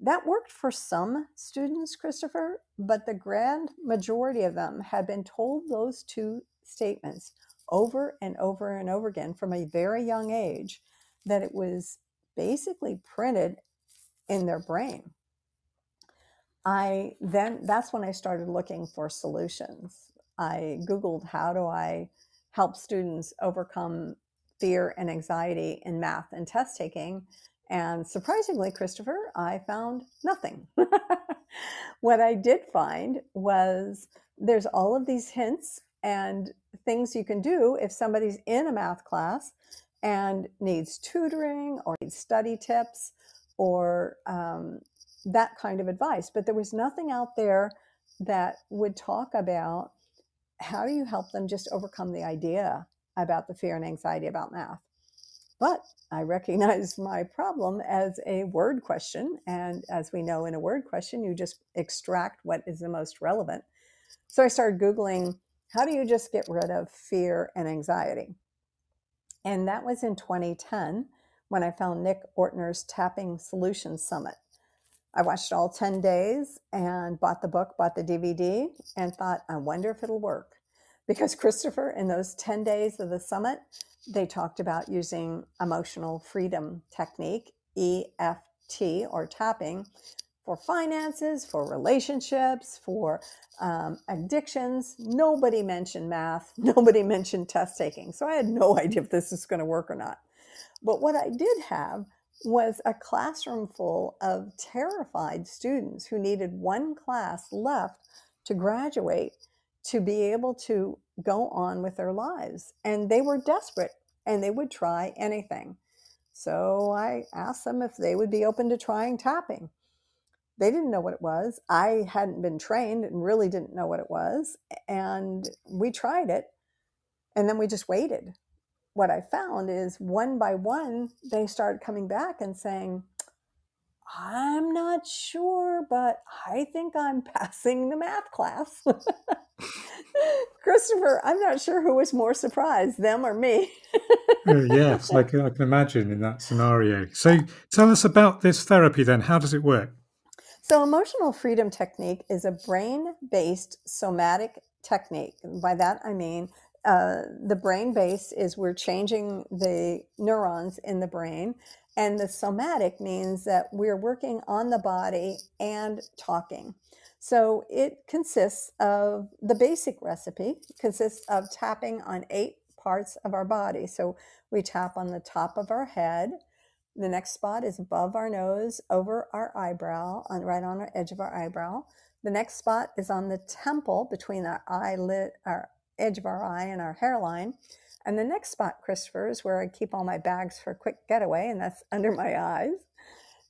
Speaker 3: That worked for some students, Christopher, but the grand majority of them had been told those two statements over and over and over again from a very young age that it was basically printed in their brain. I then that's when I started looking for solutions. I Googled how do I help students overcome fear and anxiety in math and test taking. And surprisingly, Christopher, I found nothing. what I did find was there's all of these hints and things you can do if somebody's in a math class and needs tutoring or needs study tips or um, that kind of advice. But there was nothing out there that would talk about how do you help them just overcome the idea about the fear and anxiety about math. But I recognize my problem as a word question. And as we know, in a word question, you just extract what is the most relevant. So I started Googling how do you just get rid of fear and anxiety? And that was in 2010 when I found Nick Ortner's Tapping Solutions Summit. I watched all 10 days and bought the book, bought the DVD, and thought, I wonder if it'll work. Because Christopher, in those 10 days of the summit, they talked about using emotional freedom technique, EFT or tapping, for finances, for relationships, for um, addictions. Nobody mentioned math. Nobody mentioned test taking. So I had no idea if this was going to work or not. But what I did have was a classroom full of terrified students who needed one class left to graduate to be able to go on with their lives. And they were desperate and they would try anything. So I asked them if they would be open to trying tapping. They didn't know what it was. I hadn't been trained and really didn't know what it was. And we tried it and then we just waited what I found is one by one, they started coming back and saying, I'm not sure, but I think I'm passing the math class. Christopher, I'm not sure who was more surprised, them or me.
Speaker 2: uh, yes, I can, I can imagine in that scenario. So tell us about this therapy then. How does it work?
Speaker 3: So, emotional freedom technique is a brain based somatic technique. By that, I mean uh, the brain base is we're changing the neurons in the brain. And the somatic means that we're working on the body and talking. So it consists of the basic recipe consists of tapping on eight parts of our body. So we tap on the top of our head. The next spot is above our nose, over our eyebrow, on right on the edge of our eyebrow. The next spot is on the temple between our eyelid, our edge of our eye and our hairline. And the next spot, Christopher, is where I keep all my bags for a quick getaway, and that's under my eyes.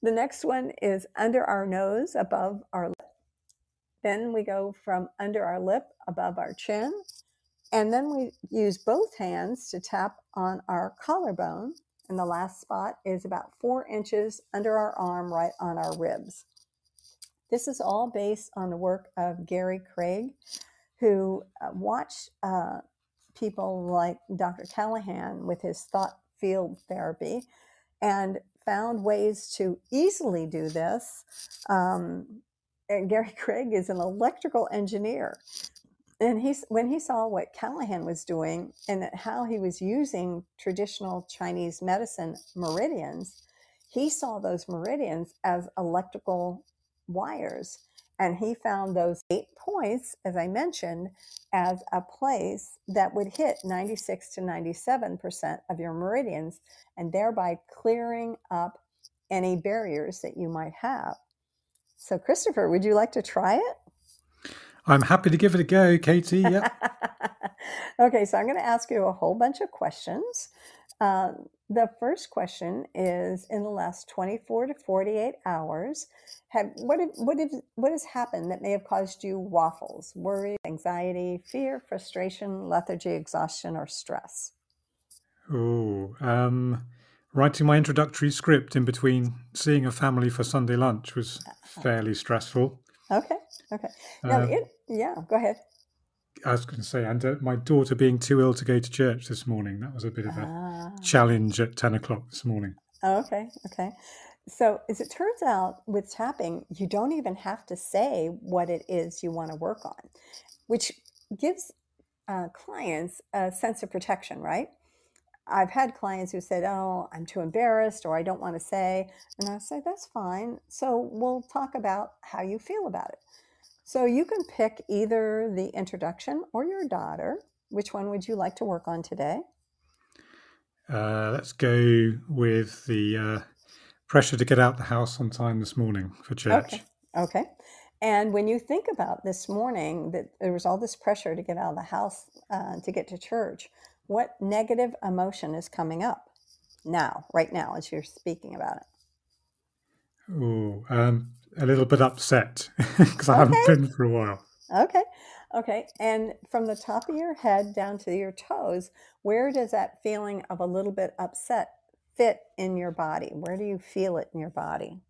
Speaker 3: The next one is under our nose, above our lip. Then we go from under our lip above our chin. And then we use both hands to tap on our collarbone. And the last spot is about four inches under our arm, right on our ribs. This is all based on the work of Gary Craig, who uh, watched uh, people like Dr. Callahan with his thought field therapy and found ways to easily do this. Um, Gary Craig is an electrical engineer. And he's when he saw what Callahan was doing and how he was using traditional Chinese medicine meridians, he saw those meridians as electrical wires. And he found those eight points, as I mentioned, as a place that would hit 96 to 97% of your meridians and thereby clearing up any barriers that you might have. So, Christopher, would you like to try it?
Speaker 2: I'm happy to give it a go, Katie. Yeah.
Speaker 3: okay, so I'm going to ask you a whole bunch of questions. Uh, the first question is in the last 24 to 48 hours, have what have, what have, what has happened that may have caused you waffles, worry, anxiety, fear, frustration, lethargy, exhaustion, or stress?
Speaker 2: Oh, um, writing my introductory script in between seeing a family for Sunday lunch was uh-huh. fairly stressful.
Speaker 3: Okay, okay. Now, uh, it, yeah, go ahead.
Speaker 2: I was going to say, and uh, my daughter being too ill to go to church this morning. That was a bit of a ah. challenge at 10 o'clock this morning.
Speaker 3: Oh, okay, okay. So, as it turns out, with tapping, you don't even have to say what it is you want to work on, which gives uh, clients a sense of protection, right? I've had clients who said, Oh, I'm too embarrassed or I don't want to say. And I say, That's fine. So, we'll talk about how you feel about it. So you can pick either the introduction or your daughter. Which one would you like to work on today?
Speaker 2: Uh, let's go with the uh, pressure to get out the house on time this morning for church.
Speaker 3: Okay. Okay. And when you think about this morning that there was all this pressure to get out of the house uh, to get to church, what negative emotion is coming up now, right now, as you're speaking about it?
Speaker 2: Oh, um, a little bit upset because I haven't been for a while.
Speaker 3: Okay. Okay. And from the top of your head down to your toes, where does that feeling of a little bit upset fit in your body? Where do you feel it in your body?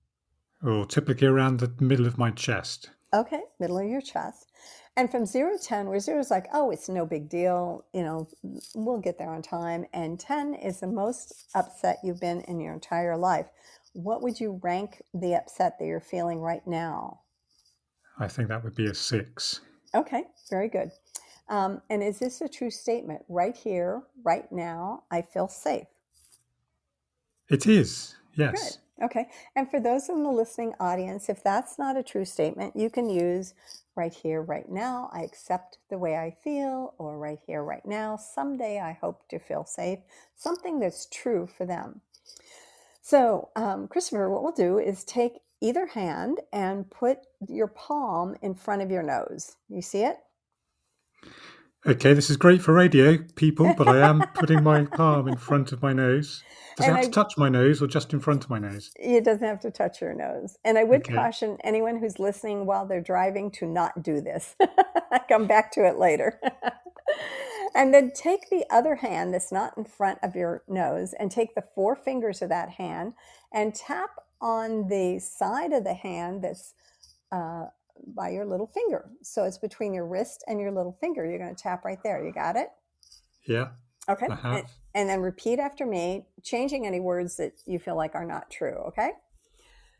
Speaker 2: Oh, typically around the middle of my chest.
Speaker 3: Okay, middle of your chest. And from zero to 10, where zero is like, oh, it's no big deal, you know, we'll get there on time. And 10 is the most upset you've been in your entire life what would you rank the upset that you're feeling right now?
Speaker 2: I think that would be a six.
Speaker 3: Okay, very good. Um, and is this a true statement? Right here, right now, I feel safe.
Speaker 2: It is, yes.
Speaker 3: Good. Okay. And for those in the listening audience, if that's not a true statement, you can use right here, right now, I accept the way I feel, or right here, right now, someday I hope to feel safe. Something that's true for them. So, um, Christopher, what we'll do is take either hand and put your palm in front of your nose. You see it?
Speaker 2: Okay, this is great for radio people, but I am putting my palm in front of my nose. Does and it have I, to touch my nose or just in front of my nose?
Speaker 3: It doesn't have to touch your nose. And I would okay. caution anyone who's listening while they're driving to not do this. Come back to it later. And then take the other hand that's not in front of your nose and take the four fingers of that hand and tap on the side of the hand that's uh, by your little finger. So it's between your wrist and your little finger. You're going to tap right there. You got it?
Speaker 2: Yeah.
Speaker 3: Okay. And, and then repeat after me, changing any words that you feel like are not true. Okay.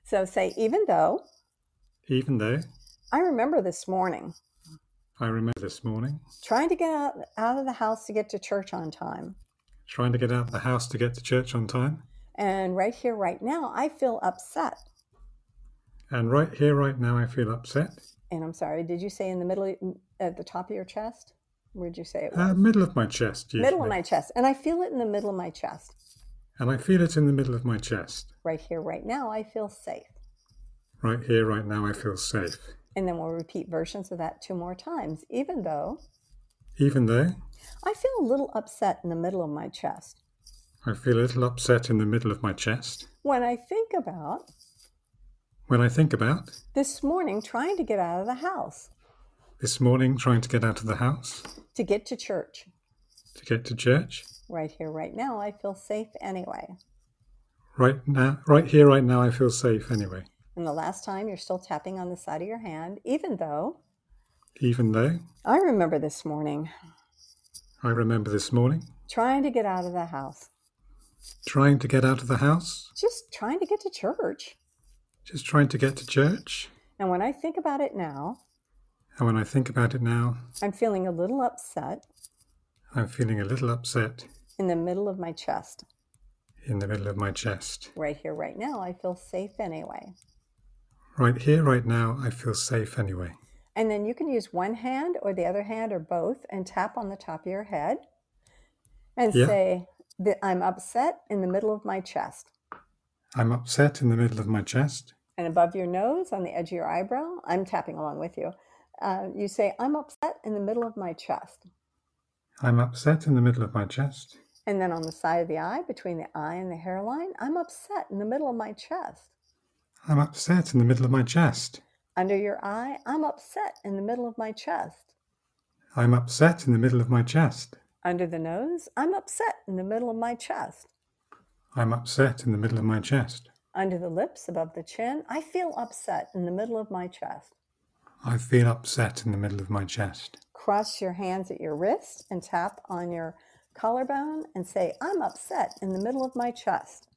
Speaker 3: So say, even though.
Speaker 2: Even though.
Speaker 3: I remember this morning.
Speaker 2: I remember this morning.
Speaker 3: Trying to get out, out of the house to get to church on time.
Speaker 2: Trying to get out of the house to get to church on time.
Speaker 3: And right here, right now, I feel upset.
Speaker 2: And right here, right now, I feel upset.
Speaker 3: And I'm sorry, did you say in the middle, at the top of your chest? Where'd you say it
Speaker 2: uh, was? Uh, middle of my chest. Usually.
Speaker 3: Middle of my chest. And I feel it in the middle of my chest.
Speaker 2: And I feel it in the middle of my chest.
Speaker 3: Right here, right now, I feel safe.
Speaker 2: Right here, right now, I feel safe.
Speaker 3: And then we'll repeat versions of that two more times, even though.
Speaker 2: Even though.
Speaker 3: I feel a little upset in the middle of my chest.
Speaker 2: I feel a little upset in the middle of my chest.
Speaker 3: When I think about.
Speaker 2: When I think about?
Speaker 3: This morning trying to get out of the house,
Speaker 2: this morning trying to get out of the house,
Speaker 3: to get to church,
Speaker 2: to get to church,
Speaker 3: right here, right now, I feel safe anyway.
Speaker 2: right now, right here, right now, I feel safe anyway.
Speaker 3: And the last time you're still tapping on the side of your hand, even though
Speaker 2: Even though?
Speaker 3: I remember this morning.
Speaker 2: I remember this morning.
Speaker 3: Trying to get out of the house,
Speaker 2: trying to get out of the house,
Speaker 3: just trying to get to church.
Speaker 2: Just trying to get to church.
Speaker 3: And when I think about it now,
Speaker 2: And when I think about it now,
Speaker 3: I'm feeling a little upset
Speaker 2: I'm feeling a little upset
Speaker 3: in the middle of my chest.
Speaker 2: in the middle of my chest.
Speaker 3: Right here, right now, I feel safe anyway.
Speaker 2: Right here, right now, I feel safe anyway.
Speaker 3: And then you can use one hand or the other hand or both and tap on the top of your head and
Speaker 2: Yeah.
Speaker 3: say that I'm upset in the middle of my chest.
Speaker 2: I'm upset in the middle of my chest.
Speaker 3: And above your nose, on the edge of your eyebrow, I'm tapping along with you. Uh, you say, I'm upset in the middle of my chest.
Speaker 2: I'm upset in the middle of my chest.
Speaker 3: And then on the side of the eye, between the eye and the hairline, I'm upset in the middle of my chest.
Speaker 2: I'm upset in the middle of my chest.
Speaker 3: Under your eye, I'm upset in the middle of my chest.
Speaker 2: I'm upset in the middle of my chest.
Speaker 3: Under the nose, I'm upset in the middle of my chest.
Speaker 2: I'm upset in the middle of my chest.
Speaker 3: Under the lips, above the chin, I feel upset in the middle of my chest.
Speaker 2: I feel upset in the middle of my chest.
Speaker 3: Cross your hands at your wrist and tap on your collarbone and say, I'm upset in the middle of my chest.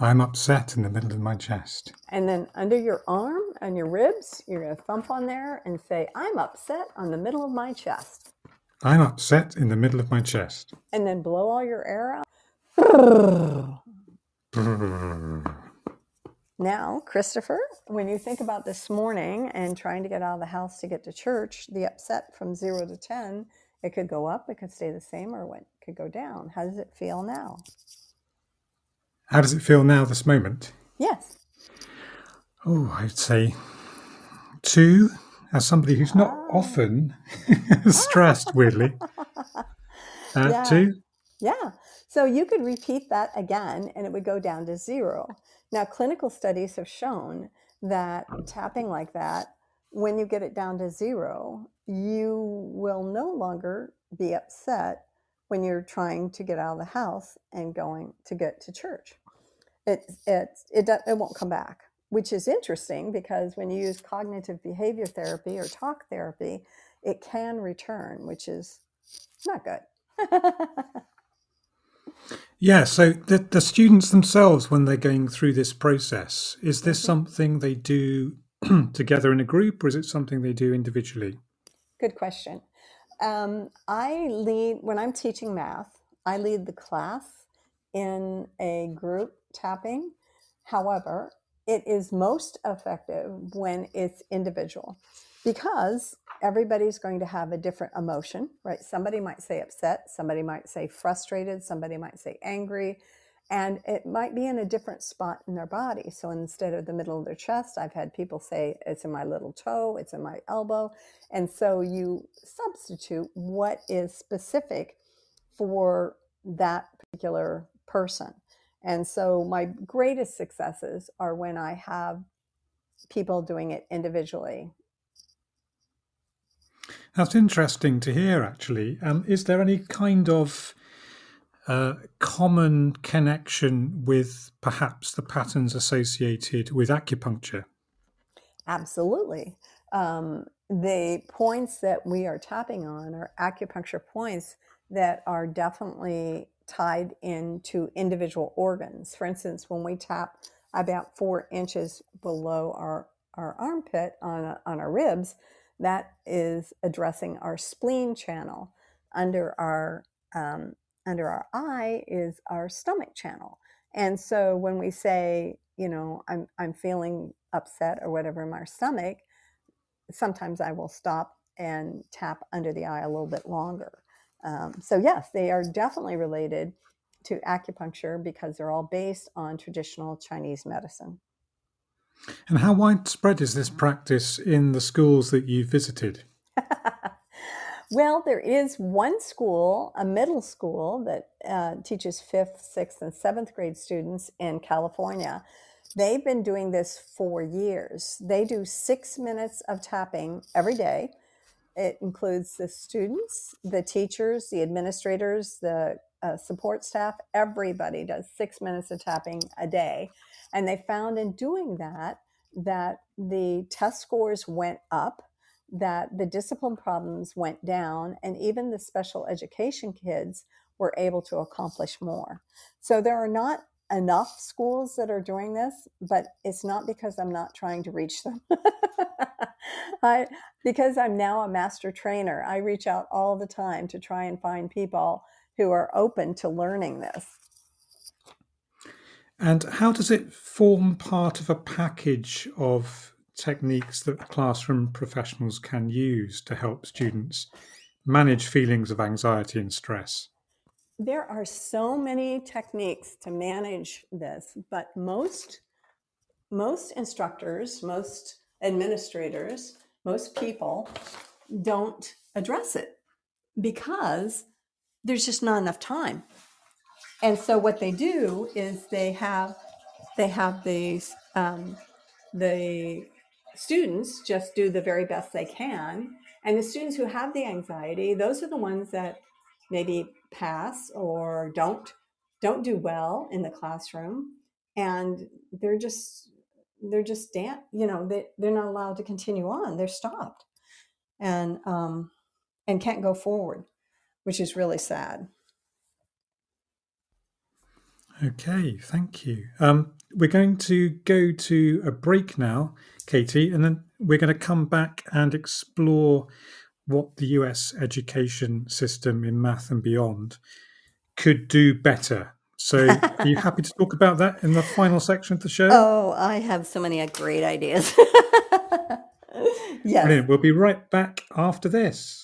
Speaker 2: I'm upset in the middle of my chest.
Speaker 3: And then under your arm and your ribs, you're going to thump on there and say, I'm upset on the middle of my chest.
Speaker 2: I'm upset in the middle of my chest.
Speaker 3: And then blow all your air out. Now, Christopher, when you think about this morning and trying to get out of the house to get to church, the upset from zero to 10, it could go up, it could stay the same, or it could go down. How does it feel now?
Speaker 2: How does it feel now, this moment?
Speaker 3: Yes.
Speaker 2: Oh, I'd say two, as somebody who's not
Speaker 3: Ah.
Speaker 2: often stressed, weirdly. Uh,
Speaker 3: Yeah.
Speaker 2: Two?
Speaker 3: Yeah. So you could repeat that again and it would go down to zero. Now, clinical studies have shown that tapping like that, when you get it down to zero, you will no longer be upset when you're trying to get out of the house and going to get to church. It, it, it, it won't come back, which is interesting because when you use cognitive behavior therapy or talk therapy, it can return, which is not good.
Speaker 2: Yeah, so the, the students themselves, when they're going through this process, is this
Speaker 3: Mm-hmm.
Speaker 2: something they do together in a group or is it something they do individually?
Speaker 3: Good question. Um, I lead, when I'm teaching math, I lead the class in a group tapping. However, it is most effective when it's individual because everybody's going to have a different emotion, right? Somebody might say upset, somebody might say frustrated, somebody might say angry, and it might be in a different spot in their body. So instead of the middle of their chest, I've had people say it's in my little toe, it's in my elbow. And so you substitute what is specific for that particular person. And so my greatest successes are when I have people doing it individually.
Speaker 2: That's interesting to hear, actually. Um, is there any kind of uh, common connection with perhaps the patterns associated with acupuncture?
Speaker 3: Absolutely. Um, the points that we are tapping on are acupuncture points that are definitely tied into individual organs. For instance, when we tap about four inches below our, our armpit on, a, on our ribs, that is addressing our spleen channel. Under our um, under our eye is our stomach channel. And so when we say, you know, I'm I'm feeling upset or whatever in my stomach, sometimes I will stop and tap under the eye a little bit longer. Um, so yes, they are definitely related to acupuncture because they're all based on traditional Chinese medicine.
Speaker 2: And how widespread is this practice in the schools that you've visited?
Speaker 3: well, there is one school, a middle school that uh, teaches fifth, sixth, and seventh grade students in California. they've been doing this for years. They do six minutes of tapping every day. It includes the students, the teachers, the administrators, the uh, support staff. Everybody does six minutes of tapping a day. And they found in doing that that the test scores went up, that the discipline problems went down, and even the special education kids were able to accomplish more. So there are not enough schools that are doing this, but it's not because I'm not trying to reach them. I because I'm now a master trainer, I reach out all the time to try and find people who are open to learning this.
Speaker 2: And how does it form part of a package of techniques that classroom professionals can use to help students manage feelings of anxiety and stress?
Speaker 3: there are so many techniques to manage this, but most most instructors, most administrators, most people don't address it because there's just not enough time. And so what they do is they have they have these um, the students just do the very best they can, and the students who have the anxiety, those are the ones that maybe pass or don't don't do well in the classroom. And they're just they're just damn you know they, they're not allowed to continue on. They're stopped. And um and can't go forward which is really sad
Speaker 2: okay thank you um we're going to go to a break now katie and then we're going to come back and explore what the US education system in math and beyond could do better. So, are you happy to talk about that in the final section of the show?
Speaker 3: Oh, I have so many great ideas.
Speaker 2: yes. Brilliant. We'll be right back after this.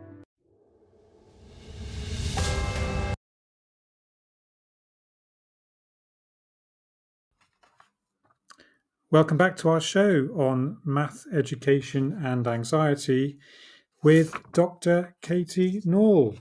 Speaker 2: Welcome back to our show on math education and anxiety with Dr. Katie Nall.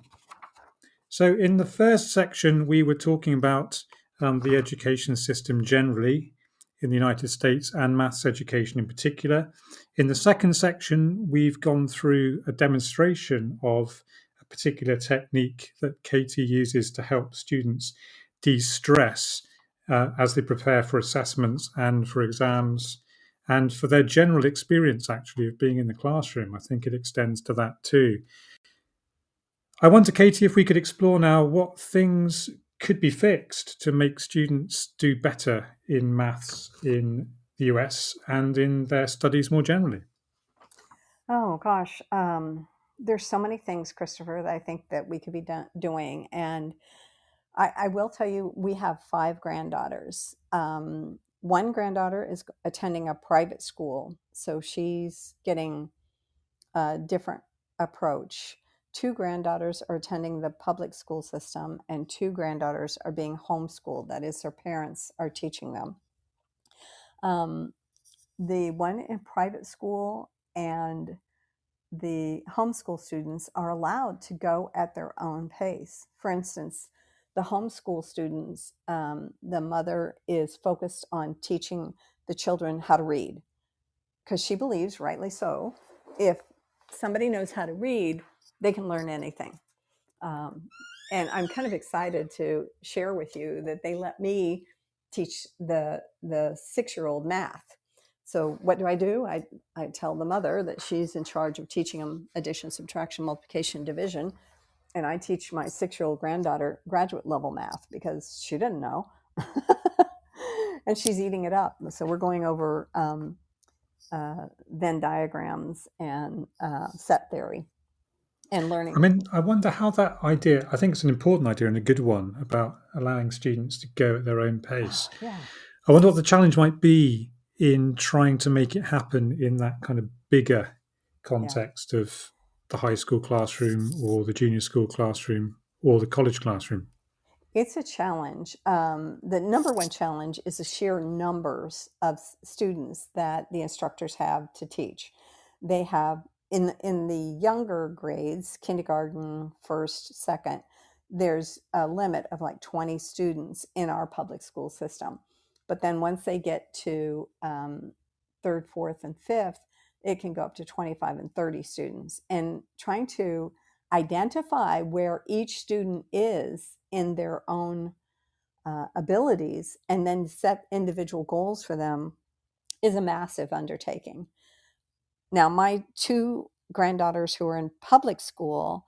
Speaker 2: So, in the first section, we were talking about um, the education system generally in the United States and maths education in particular. In the second section, we've gone through a demonstration of a particular technique that Katie uses to help students de stress uh, as they prepare for assessments and for exams and for their general experience actually of being in the classroom. I think it extends to that too. I wonder, Katie, if we could explore now what things could be fixed to make students do better in maths in the US and in their studies more generally.
Speaker 3: Oh gosh, um, there's so many things, Christopher, that I think that we could be do- doing, and I, I will tell you, we have five granddaughters. Um, one granddaughter is attending a private school, so she's getting a different approach. Two granddaughters are attending the public school system, and two granddaughters are being homeschooled. That is, their parents are teaching them. Um, the one in private school and the homeschool students are allowed to go at their own pace. For instance, the homeschool students, um, the mother is focused on teaching the children how to read because she believes, rightly so, if somebody knows how to read, they can learn anything. Um, and I'm kind of excited to share with you that they let me teach the the six year old math. So what do I do? I, I tell the mother that she's in charge of teaching them addition, subtraction, multiplication, division and I teach my six year old granddaughter graduate level math because she didn't know. and she's eating it up. So we're going over um, uh, Venn diagrams and uh, set theory and learning.
Speaker 2: I mean, I wonder how that idea, I think it's an important idea and a good one about allowing students to go at their own pace.
Speaker 3: yeah.
Speaker 2: I wonder what the challenge might be in trying to make it happen in that kind of bigger context yeah. of the high school classroom or the junior school classroom or the college classroom?
Speaker 3: It's a challenge. Um, the number one challenge is the sheer numbers of students that the instructors have to teach. They have in in the younger grades, kindergarten, first, second. There's a limit of like 20 students in our public school system. But then once they get to um, third, fourth, and fifth, it can go up to 25 and 30 students. And trying to identify where each student is in their own uh, abilities and then set individual goals for them is a massive undertaking. Now, my two granddaughters who are in public school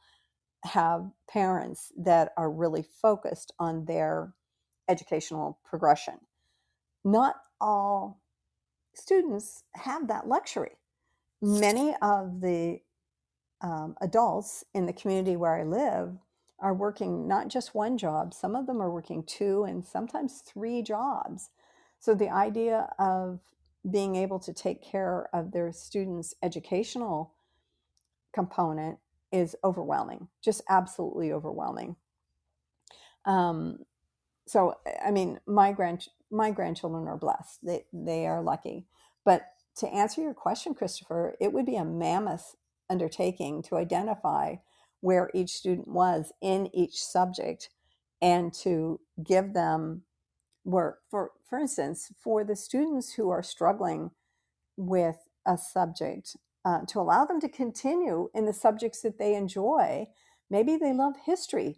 Speaker 3: have parents that are really focused on their educational progression. Not all students have that luxury. Many of the um, adults in the community where I live are working not just one job, some of them are working two and sometimes three jobs. So the idea of being able to take care of their students' educational component is overwhelming, just absolutely overwhelming. Um, so, I mean, my grand my grandchildren are blessed; they they are lucky. But to answer your question, Christopher, it would be a mammoth undertaking to identify where each student was in each subject and to give them work. For for instance for the students who are struggling with a subject uh, to allow them to continue in the subjects that they enjoy maybe they love history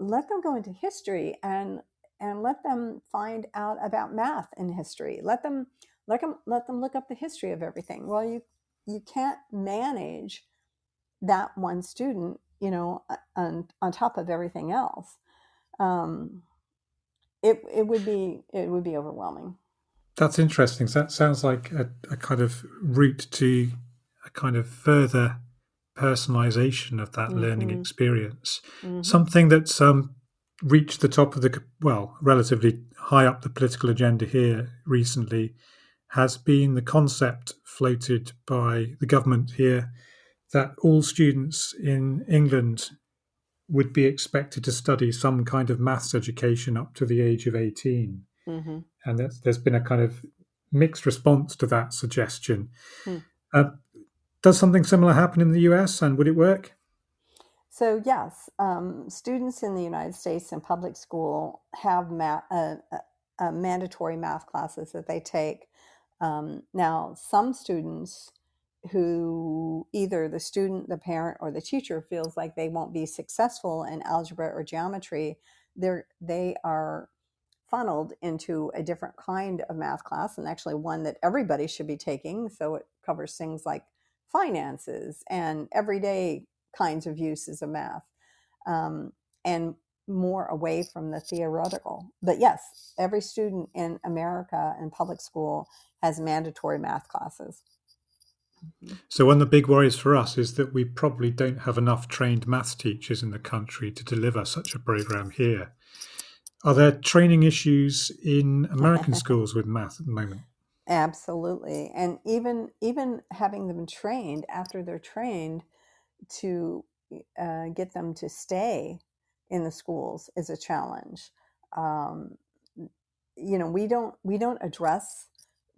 Speaker 3: let them go into history and and let them find out about math in history. Let them let them let them look up the history of everything. Well you you can't manage that one student you know on on top of everything else. Um, it it would be it would be overwhelming.
Speaker 2: That's interesting. That sounds like a, a kind of route to a kind of further personalization of that mm-hmm. learning experience. Mm-hmm. something that's um, reached the top of the well relatively high up the political agenda here recently has been the concept floated by the government here that all students in England would be expected to study some kind of maths education up to the age of 18. Mm-hmm. And there's, there's been a kind of mixed response to that suggestion. Mm. Uh, does something similar happen in the US and would it work?
Speaker 3: So, yes, um, students in the United States in public school have ma- uh, uh, mandatory math classes that they take. Um, now, some students who either the student, the parent, or the teacher feels like they won't be successful in algebra or geometry, they're, they are funneled into a different kind of math class, and actually one that everybody should be taking. So it covers things like finances and everyday kinds of uses of math, um, and more away from the theoretical. But yes, every student in America in public school has mandatory math classes.
Speaker 2: So, one of the big worries for us is that we probably don't have enough trained math teachers in the country to deliver such a program here. Are there training issues in American schools with math at the moment?
Speaker 3: Absolutely, and even even having them trained after they're trained to uh, get them to stay in the schools is a challenge. Um, you know, we don't we don't address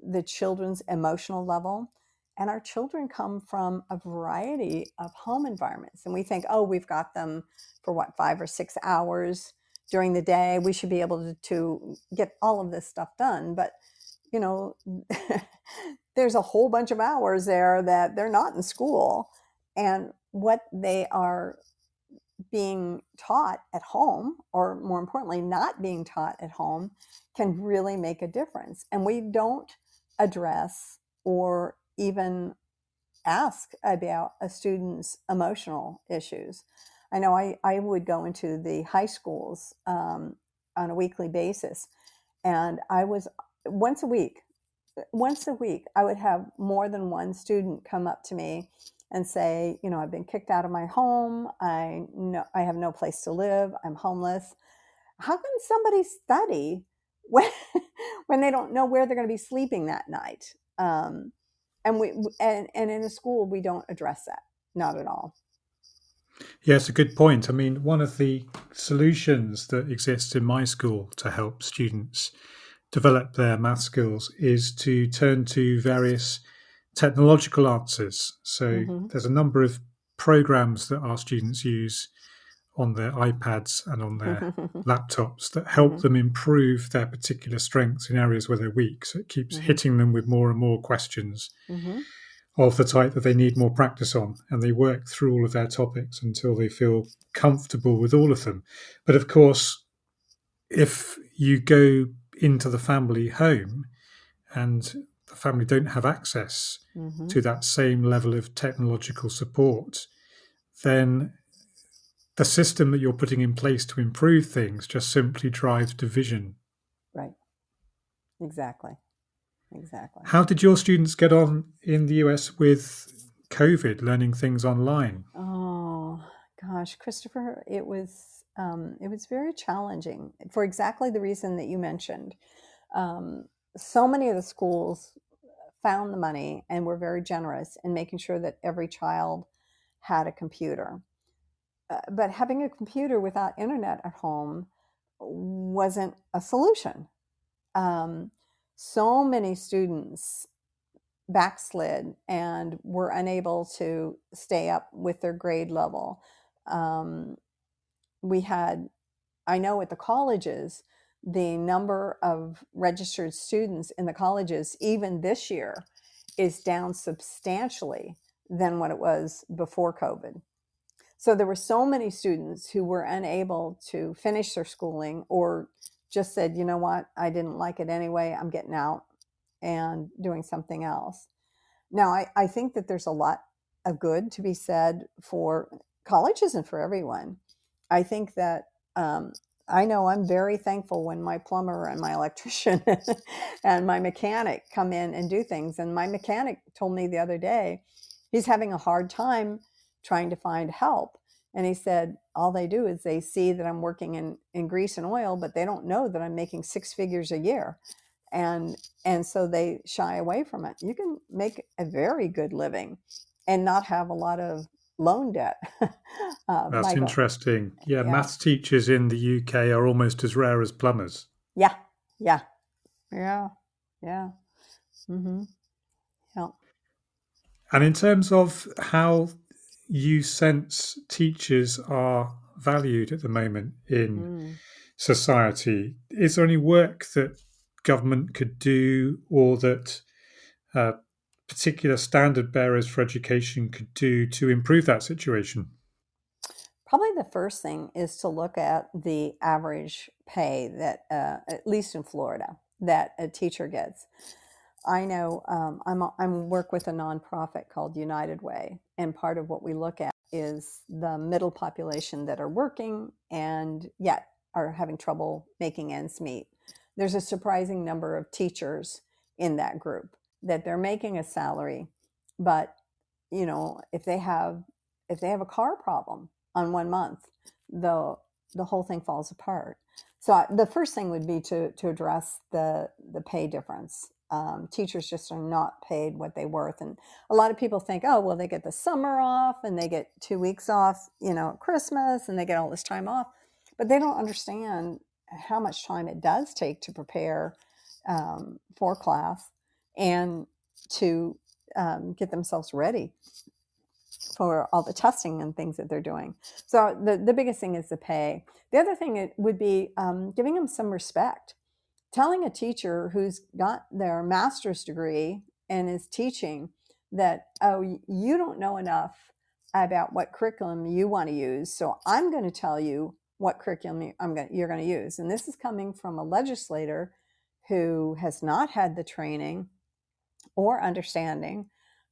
Speaker 3: the children's emotional level and our children come from a variety of home environments. And we think, oh, we've got them for what, five or six hours during the day. We should be able to, to get all of this stuff done. But, you know, there's a whole bunch of hours there that they're not in school. And what they are being taught at home, or more importantly, not being taught at home, can really make a difference. And we don't address or even ask about a student's emotional issues. I know I, I would go into the high schools um, on a weekly basis, and I was once a week, once a week, I would have more than one student come up to me and say, you know, I've been kicked out of my home. I know I have no place to live. I'm homeless. How can somebody study when, when they don't know where they're going to be sleeping that night. Um, and we and, and in a school we don't address that, not at all.
Speaker 2: Yeah, it's a good point. I mean, one of the solutions that exists in my school to help students develop their math skills is to turn to various technological answers. So mm-hmm. there's a number of programs that our students use on their iPads and on their laptops that help mm-hmm. them improve their particular strengths in areas where they're weak. So it keeps mm-hmm. hitting them with more and more questions mm-hmm. of the type that they need more practice on. And they work through all of their topics until they feel comfortable with all of them. But of course, if you go into the family home and the family don't have access mm-hmm. to that same level of technological support, then the system that you're putting in place to improve things just simply drives division.
Speaker 3: Right. Exactly. Exactly.
Speaker 2: How did your students get on in the US with COVID, learning things online?
Speaker 3: Oh gosh, Christopher, it was um, it was very challenging for exactly the reason that you mentioned. Um, so many of the schools found the money and were very generous in making sure that every child had a computer. Uh, but having a computer without internet at home wasn't a solution. Um, so many students backslid and were unable to stay up with their grade level. Um, we had, I know at the colleges, the number of registered students in the colleges, even this year, is down substantially than what it was before COVID. So there were so many students who were unable to finish their schooling or just said, you know what, I didn't like it anyway, I'm getting out and doing something else. Now, I, I think that there's a lot of good to be said for colleges and for everyone. I think that um, I know I'm very thankful when my plumber and my electrician and my mechanic come in and do things. And my mechanic told me the other day he's having a hard time trying to find help. And he said, all they do is they see that I'm working in, in grease and oil, but they don't know that I'm making six figures a year. And and so they shy away from it. You can make a very good living and not have a lot of loan debt.
Speaker 2: uh, That's Michael. interesting. Yeah, yeah, maths teachers in the UK are almost as rare as plumbers.
Speaker 3: Yeah, yeah, yeah, yeah. Mm-hmm. Yeah.
Speaker 2: And in terms of how you sense teachers are valued at the moment in mm. society. Is there any work that government could do or that uh, particular standard bearers for education could do to improve that situation?
Speaker 3: Probably the first thing is to look at the average pay that, uh, at least in Florida, that a teacher gets. I know um, I'm I'm work with a nonprofit called United Way, and part of what we look at is the middle population that are working and yet are having trouble making ends meet. There's a surprising number of teachers in that group that they're making a salary, but you know if they have if they have a car problem on one month, the the whole thing falls apart. So the first thing would be to to address the the pay difference um, teachers just are not paid what they worth and a lot of people think oh well they get the summer off and they get two weeks off you know at christmas and they get all this time off but they don't understand how much time it does take to prepare um, for class and to um, get themselves ready for all the testing and things that they're doing. So the, the biggest thing is the pay. The other thing would be um, giving them some respect telling a teacher who's got their master's degree and is teaching that oh you don't know enough about what curriculum you want to use so i'm going to tell you what curriculum I'm going, you're going to use and this is coming from a legislator who has not had the training or understanding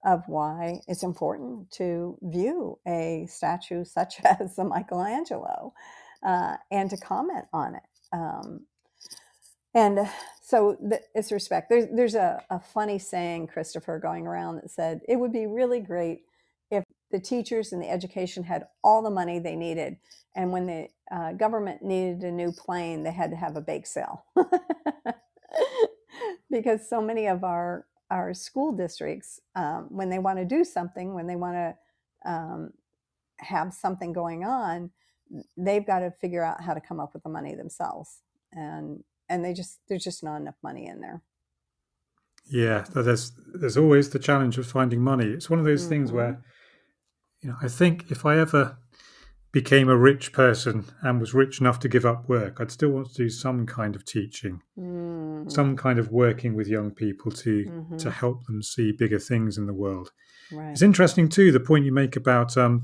Speaker 3: of why it's important to view a statue such as the michelangelo uh, and to comment on it um, and so the, it's respect. There's there's a, a funny saying, Christopher, going around that said it would be really great if the teachers and the education had all the money they needed, and when the uh, government needed a new plane, they had to have a bake sale. because so many of our our school districts, um, when they want to do something, when they want to um, have something going on, they've got to figure out how to come up with the money themselves, and and they just there's just not enough money in there.
Speaker 2: Yeah, there's there's always the challenge of finding money. It's one of those mm-hmm. things where, you know, I think if I ever became a rich person and was rich enough to give up work, I'd still want to do some kind of teaching, mm-hmm. some kind of working with young people to mm-hmm. to help them see bigger things in the world. Right. It's interesting too the point you make about um,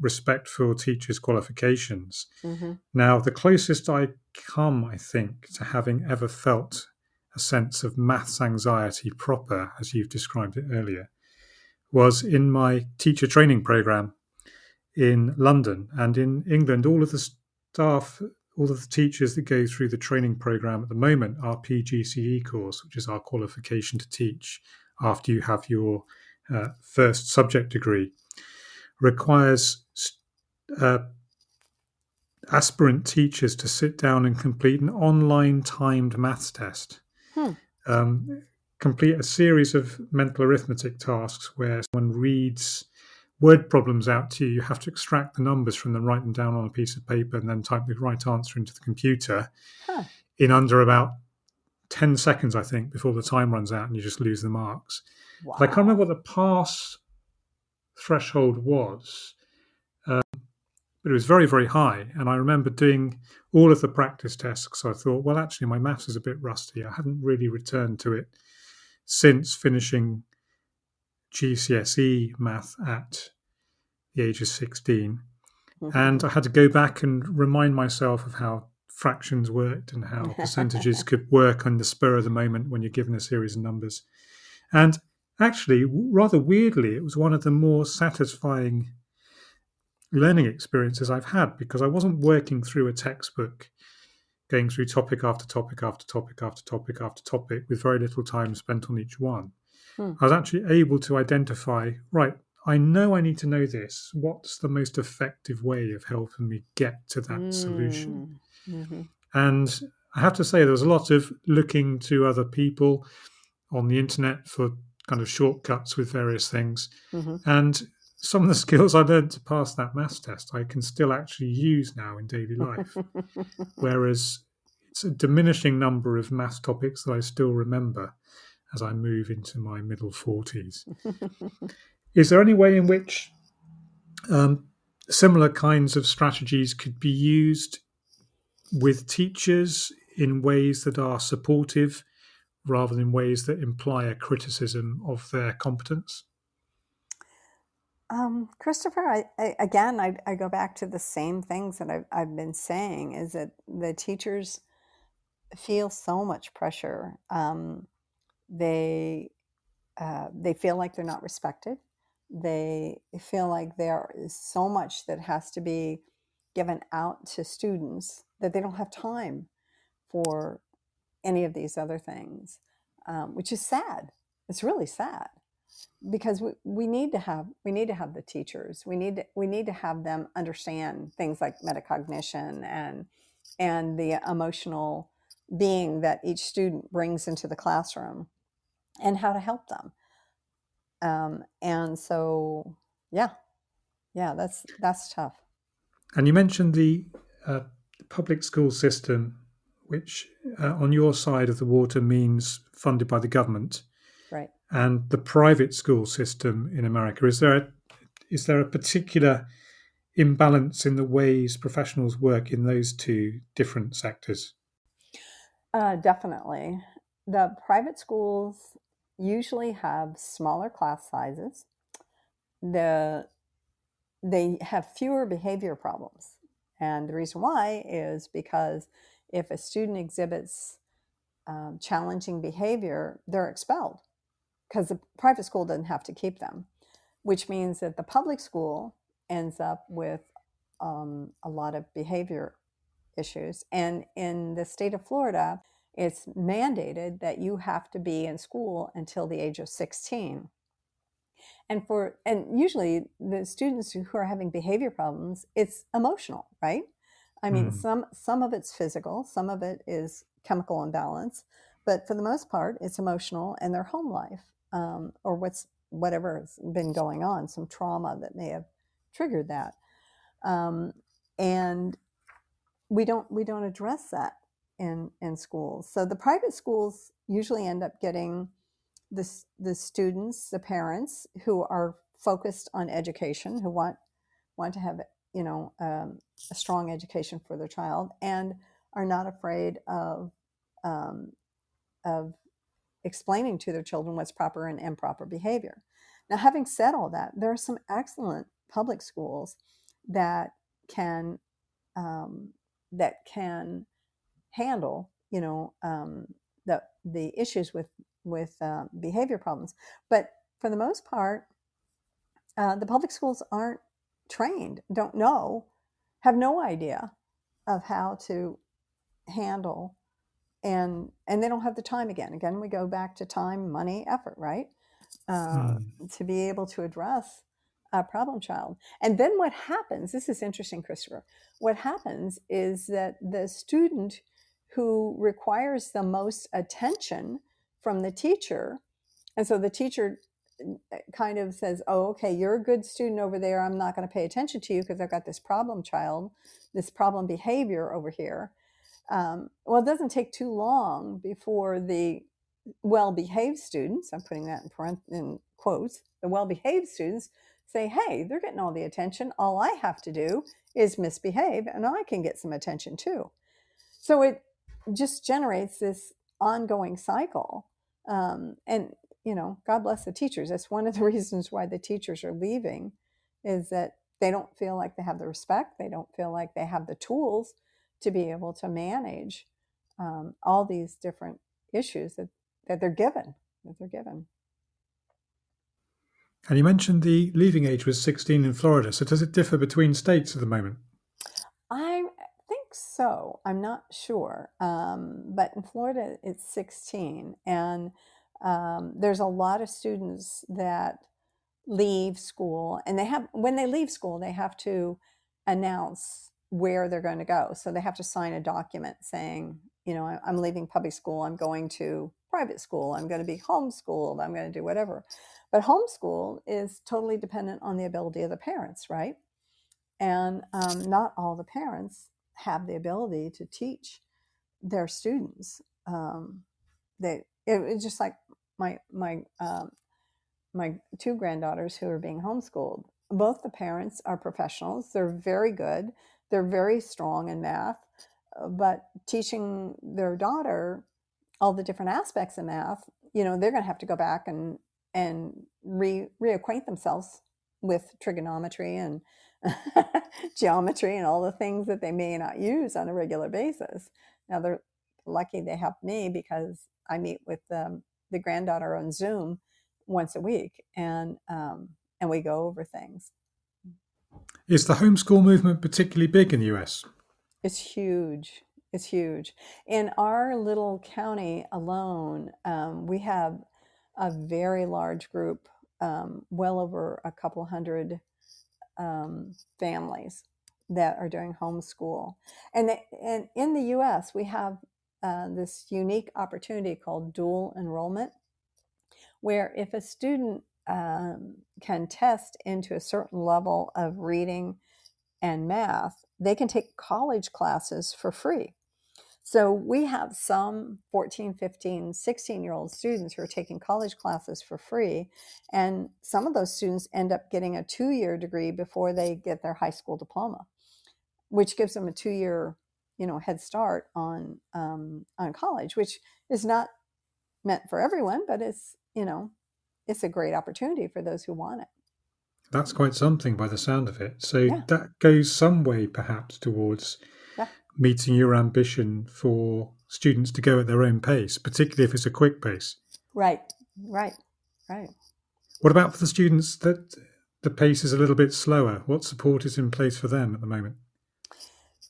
Speaker 2: respect for teachers' qualifications. Mm-hmm. Now, the closest I come, I think, to having ever felt a sense of maths anxiety proper, as you've described it earlier, was in my teacher training program in London and in England. All of the staff, all of the teachers that go through the training program at the moment are PGCE course, which is our qualification to teach after you have your uh, first subject degree, requires uh, aspirant teachers to sit down and complete an online timed maths test. Hmm. Um, complete a series of mental arithmetic tasks where someone reads word problems out to you, you have to extract the numbers from them, write them down on a piece of paper, and then type the right answer into the computer huh. in under about 10 seconds, I think, before the time runs out and you just lose the marks. Wow. I can't remember what the pass threshold was, um, but it was very, very high. And I remember doing all of the practice tests. So I thought, well, actually, my maths is a bit rusty. I haven't really returned to it since finishing GCSE math at the age of 16. Mm-hmm. And I had to go back and remind myself of how fractions worked and how percentages could work on the spur of the moment when you're given a series of numbers. And actually, rather weirdly, it was one of the more satisfying learning experiences I've had because I wasn't working through a textbook, going through topic after topic after topic after topic after topic with very little time spent on each one. Hmm. I was actually able to identify, right, I know I need to know this. What's the most effective way of helping me get to that mm. solution? Mm-hmm. And I have to say, there was a lot of looking to other people on the internet for kind of shortcuts with various things. Mm-hmm. And some of the skills I learned to pass that math test, I can still actually use now in daily life. Whereas it's a diminishing number of math topics that I still remember as I move into my middle 40s. Is there any way in which um, similar kinds of strategies could be used with teachers in ways that are supportive rather than ways that imply a criticism of their competence?
Speaker 3: Um, Christopher, I, I, again, I, I, go back to the same things that I've, I've, been saying is that the teachers feel so much pressure. Um, they uh, they feel like they're not respected. They feel like there is so much that has to be given out to students that they don't have time for any of these other things, um, which is sad. It's really sad because we, we need to have we need to have the teachers we need to, we need to have them understand things like metacognition and and the emotional being that each student brings into the classroom and how to help them. Um, and so, yeah, yeah, that's that's tough.
Speaker 2: And you mentioned the uh, public school system, which uh, on your side of the water means funded by the government,
Speaker 3: right?
Speaker 2: And the private school system in America. Is there a, is there a particular imbalance in the ways professionals work in those two different sectors?
Speaker 3: Uh, definitely. The private schools usually have smaller class sizes. The, they have fewer behavior problems. And the reason why is because if a student exhibits um, challenging behavior, they're expelled because the private school doesn't have to keep them, which means that the public school ends up with um, a lot of behavior issues. And in the state of Florida, it's mandated that you have to be in school until the age of 16 and for and usually the students who are having behavior problems it's emotional right i mean mm. some some of it's physical some of it is chemical imbalance but for the most part, it's emotional and their home life um, or what's whatever has been going on, some trauma that may have triggered that. Um, and we don't we don't address that in in schools. So the private schools usually end up getting the the students, the parents who are focused on education, who want want to have you know um, a strong education for their child, and are not afraid of um, of explaining to their children what's proper and improper behavior. Now, having said all that, there are some excellent public schools that can um, that can handle, you know, um, the the issues with with uh, behavior problems. But for the most part, uh, the public schools aren't trained, don't know, have no idea of how to handle and and they don't have the time again again we go back to time money effort right uh, mm. to be able to address a problem child and then what happens this is interesting christopher what happens is that the student who requires the most attention from the teacher and so the teacher uh, kind of says oh okay you're a good student over there i'm not going to pay attention to you because i've got this problem child this problem behavior over here um, well, it doesn't take too long before the well behaved students, I'm putting that in, parent, in quotes, the well behaved students say, hey, they're getting all the attention. All I have to do is misbehave and I can get some attention too. So it just generates this ongoing cycle. Um, and, you know, God bless the teachers. That's one of the reasons why the teachers are leaving is that they don't feel like they have the respect, they don't feel like they have the tools to be able to manage um, all these different issues that, that they're given that they're given
Speaker 2: and you mentioned the leaving age was 16 in florida so does it differ between states at the moment
Speaker 3: so i'm not sure um, but in florida it's 16 and um, there's a lot of students that leave school and they have when they leave school they have to announce where they're going to go. So they have to sign a document saying, you know, I'm leaving public school, I'm going to private school, I'm going to be homeschooled, I'm going to do whatever. But homeschool is totally dependent on the ability of the parents, right? And um, not all the parents have the ability to teach their students. Um, they it, it's just like my my um, my two granddaughters who are being homeschooled. Both the parents are professionals; they're very good they're very strong in math, uh, but teaching their daughter all the different aspects of math, you know, they're going to have to go back and and re reacquaint themselves with trigonometry and geometry and all the things that they may not use on a regular basis. Now they're lucky they have me because I meet with um, the granddaughter on Zoom once a week, and um, and we go over things.
Speaker 2: Is the homeschool movement particularly big in the US?
Speaker 3: It's huge. It's huge. In our little county alone, um, we have a very large group, um, well over a couple hundred um, families that are doing homeschool. And, and in the US, we have uh, this unique opportunity called dual enrollment, where if a student um, can test into a certain level of reading and math, they can take college classes for free. So we have some 14, 15, 16 year old students who are taking college classes for free. And some of those students end up getting a two year degree before they get their high school diploma, which gives them a two year you know head start on um, on college which is not meant for everyone but it's you know it's a great opportunity for those who want it.
Speaker 2: That's quite something by the sound of it. So yeah. that goes some way perhaps towards. Meeting your ambition for students to go at their own pace, particularly if it's a quick pace.
Speaker 3: Right, right, right.
Speaker 2: What about for the students that the pace is a little bit slower? What support is in place for them at the moment?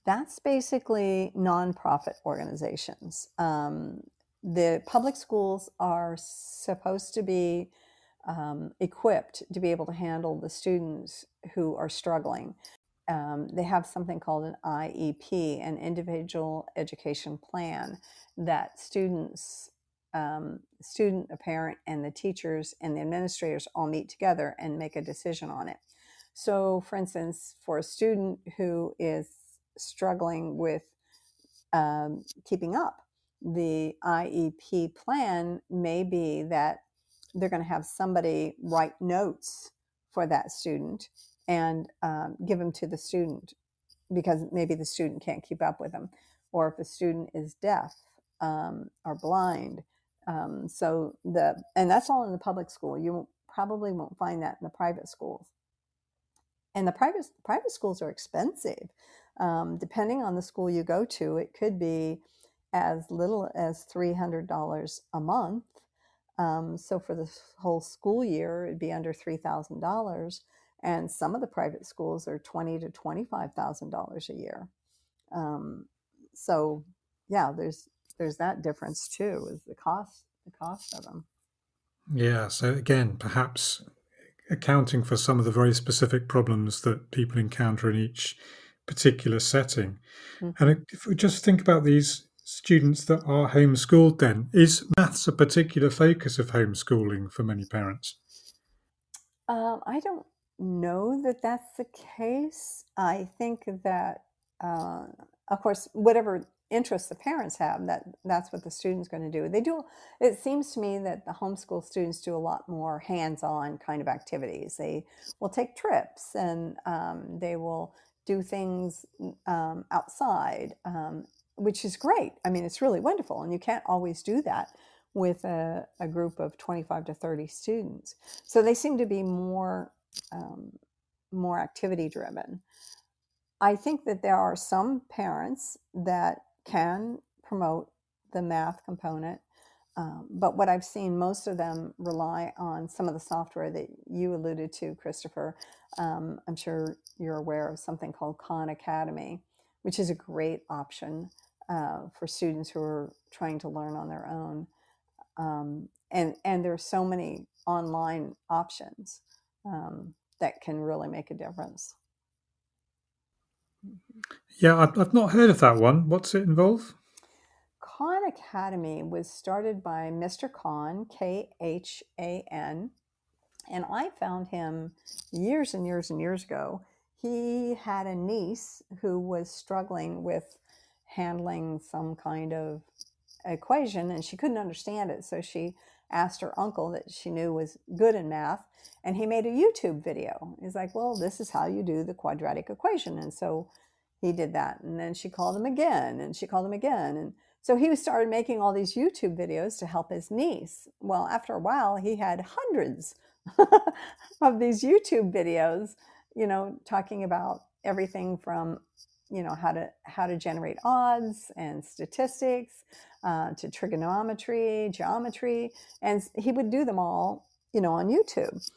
Speaker 3: That's basically nonprofit organizations. Um, the public schools are supposed to be um, equipped to be able to handle the students who are struggling. Um, they have something called an IEP, an individual education plan, that students um, student, a parent, and the teachers and the administrators all meet together and make a decision on it. So, for instance, for a student who is struggling with um, keeping up, the IEP plan may be that they're going to have somebody write notes for that student and um, give them to the student because maybe the student can't keep up with them, or if a student is deaf um, or blind. Um, so the and that's all in the public school. You probably won't find that in the private schools. And the private private schools are expensive. Um, depending on the school you go to, it could be as little as three hundred dollars a month. Um, so for the whole school year, it'd be under three thousand dollars and some of the private schools are twenty to twenty five thousand dollars a year. Um, so yeah, there's there's that difference too, is the cost the cost of them.
Speaker 2: Yeah. So again, perhaps accounting for some of the very specific problems that people encounter in each particular setting. Mm-hmm. And if we just think about these students that are homeschooled, then is maths a particular focus of homeschooling for many parents?
Speaker 3: Um, I don't know that that's the case. I think that, uh, of course, whatever interests the parents have, that that's what the student's going to do. They do. It seems to me that the homeschool students do a lot more hands-on kind of activities. They will take trips and um, they will do things um, outside, um, which is great. I mean, it's really wonderful, and you can't always do that with a, a group of 25 to 30 students. So they seem to be more um, more activity driven. I think that there are some parents that can promote the math component, um, but what I've seen, most of them rely on some of the software that you alluded to, Christopher. Um, I'm sure you're aware of something called Khan Academy, which is a great option uh, for students who are trying to learn on their own. Um, and and there are so many online options um, that can really make a difference.
Speaker 2: Yeah, I've, I've not heard of that one. What's it involve?
Speaker 3: Khan Academy was started by Mr. Khan, K H A N, and I found him years and years and years ago. He had a niece who was struggling with handling some kind of equation and she couldn't understand it. So she asked her uncle that she knew was good in math, and he made a YouTube video. He's like, Well, this is how you do the quadratic equation. And so he did that. And then she called him again, and she called him again. And so he started making all these YouTube videos to help his niece. Well, after a while, he had hundreds of these YouTube videos, you know, talking about everything from you know how to how to generate odds and statistics uh, to trigonometry, geometry, and he would do them all, you know, on YouTube.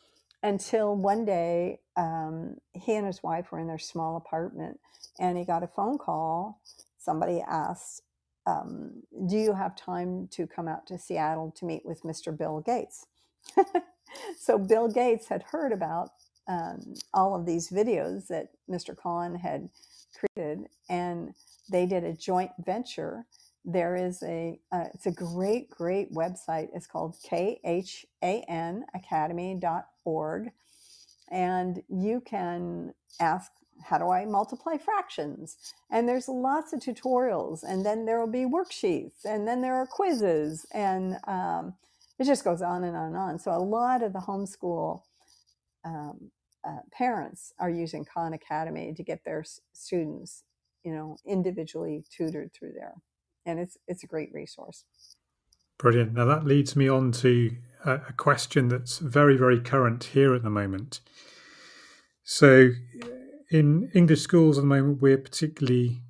Speaker 3: Until one day, um, he and his wife were in their small apartment, and he got a phone call. Somebody asked, um, "Do you have time to come out to Seattle to meet with Mr. Bill Gates?" so Bill Gates had heard about um, all of these videos that Mr. Khan had created, and they did a joint venture. There is a uh, it's a great great website. It's called khan academy.org and you can ask how do i multiply fractions? And there's lots of tutorials and then there will be worksheets and then there are quizzes and um, it just goes on and on and on. So a lot of the homeschool um, uh, parents are using khan academy to get their s- students you know individually tutored through there and it's it's a great resource.
Speaker 2: Brilliant. Now that leads me on to a, a question that's very very current here at the moment. So, in English schools at the moment, we're particularly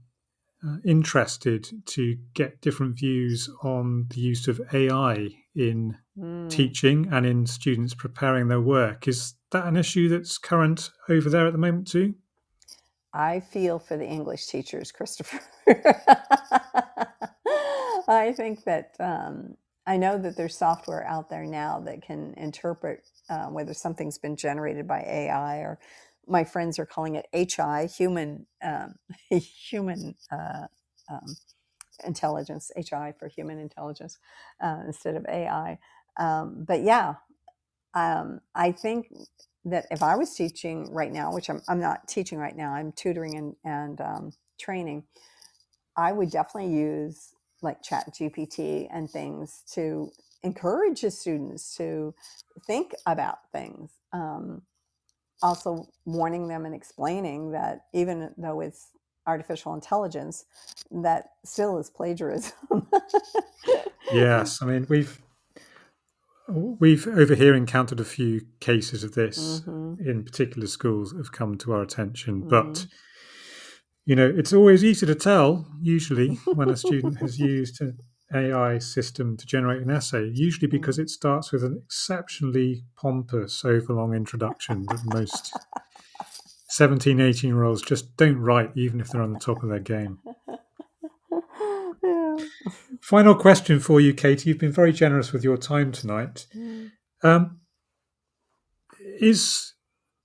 Speaker 2: uh, interested to get different views on the use of AI in mm. teaching and in students preparing their work. Is that an issue that's current over there at the moment too?
Speaker 3: I feel for the English teachers, Christopher. I think that um, I know that there's software out there now that can interpret uh, whether something's been generated by AI or my friends are calling it HI, human um, human uh, um, intelligence, HI for human intelligence uh, instead of AI. Um, but yeah, um, I think that if I was teaching right now, which I'm, I'm not teaching right now, I'm tutoring and, and um, training, I would definitely use like Chat GPT and things to encourage the students to think about things. Um, also, warning them and explaining that even though it's artificial intelligence, that still is plagiarism.
Speaker 2: yes, I mean we've we've over here encountered a few cases of this mm-hmm. in particular schools have come to our attention, mm-hmm. but you know it's always easy to tell usually when a student has used an AI system to generate an essay, usually because mm-hmm. it starts with an exceptionally pompous, overlong introduction that most 17, 18 year olds just don't write, even if they're on the top of their game. Final question for you, Katie. You've been very generous with your time tonight. Mm. Um, is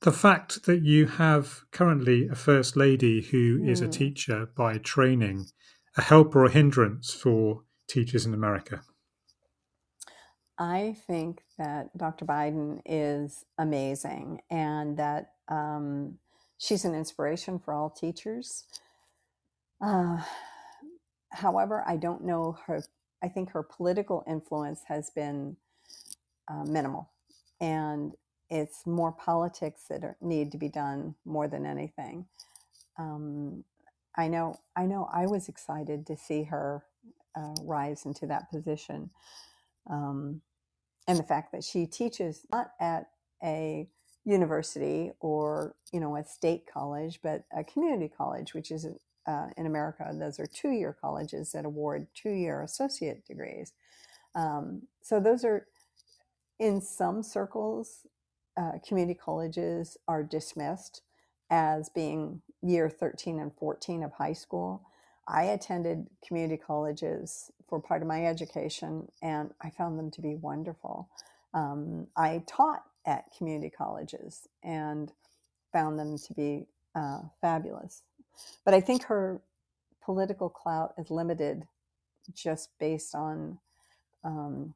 Speaker 2: the fact that you have currently a first lady who mm. is a mm. teacher by training a help or a hindrance for teachers in America?
Speaker 3: I think that Dr. Biden is amazing and that um, she's an inspiration for all teachers. Uh, however, I don't know her, I think her political influence has been uh, minimal. And it's more politics that are, need to be done more than anything. Um, I know, I know I was excited to see her uh, rise into that position. Um, and the fact that she teaches not at a university or you know a state college, but a community college, which is uh, in America. Those are two-year colleges that award two-year associate degrees. Um, so those are in some circles, uh, community colleges are dismissed as being year 13 and 14 of high school. I attended community colleges for part of my education, and I found them to be wonderful. Um, I taught at community colleges and found them to be uh, fabulous. But I think her political clout is limited just based on um,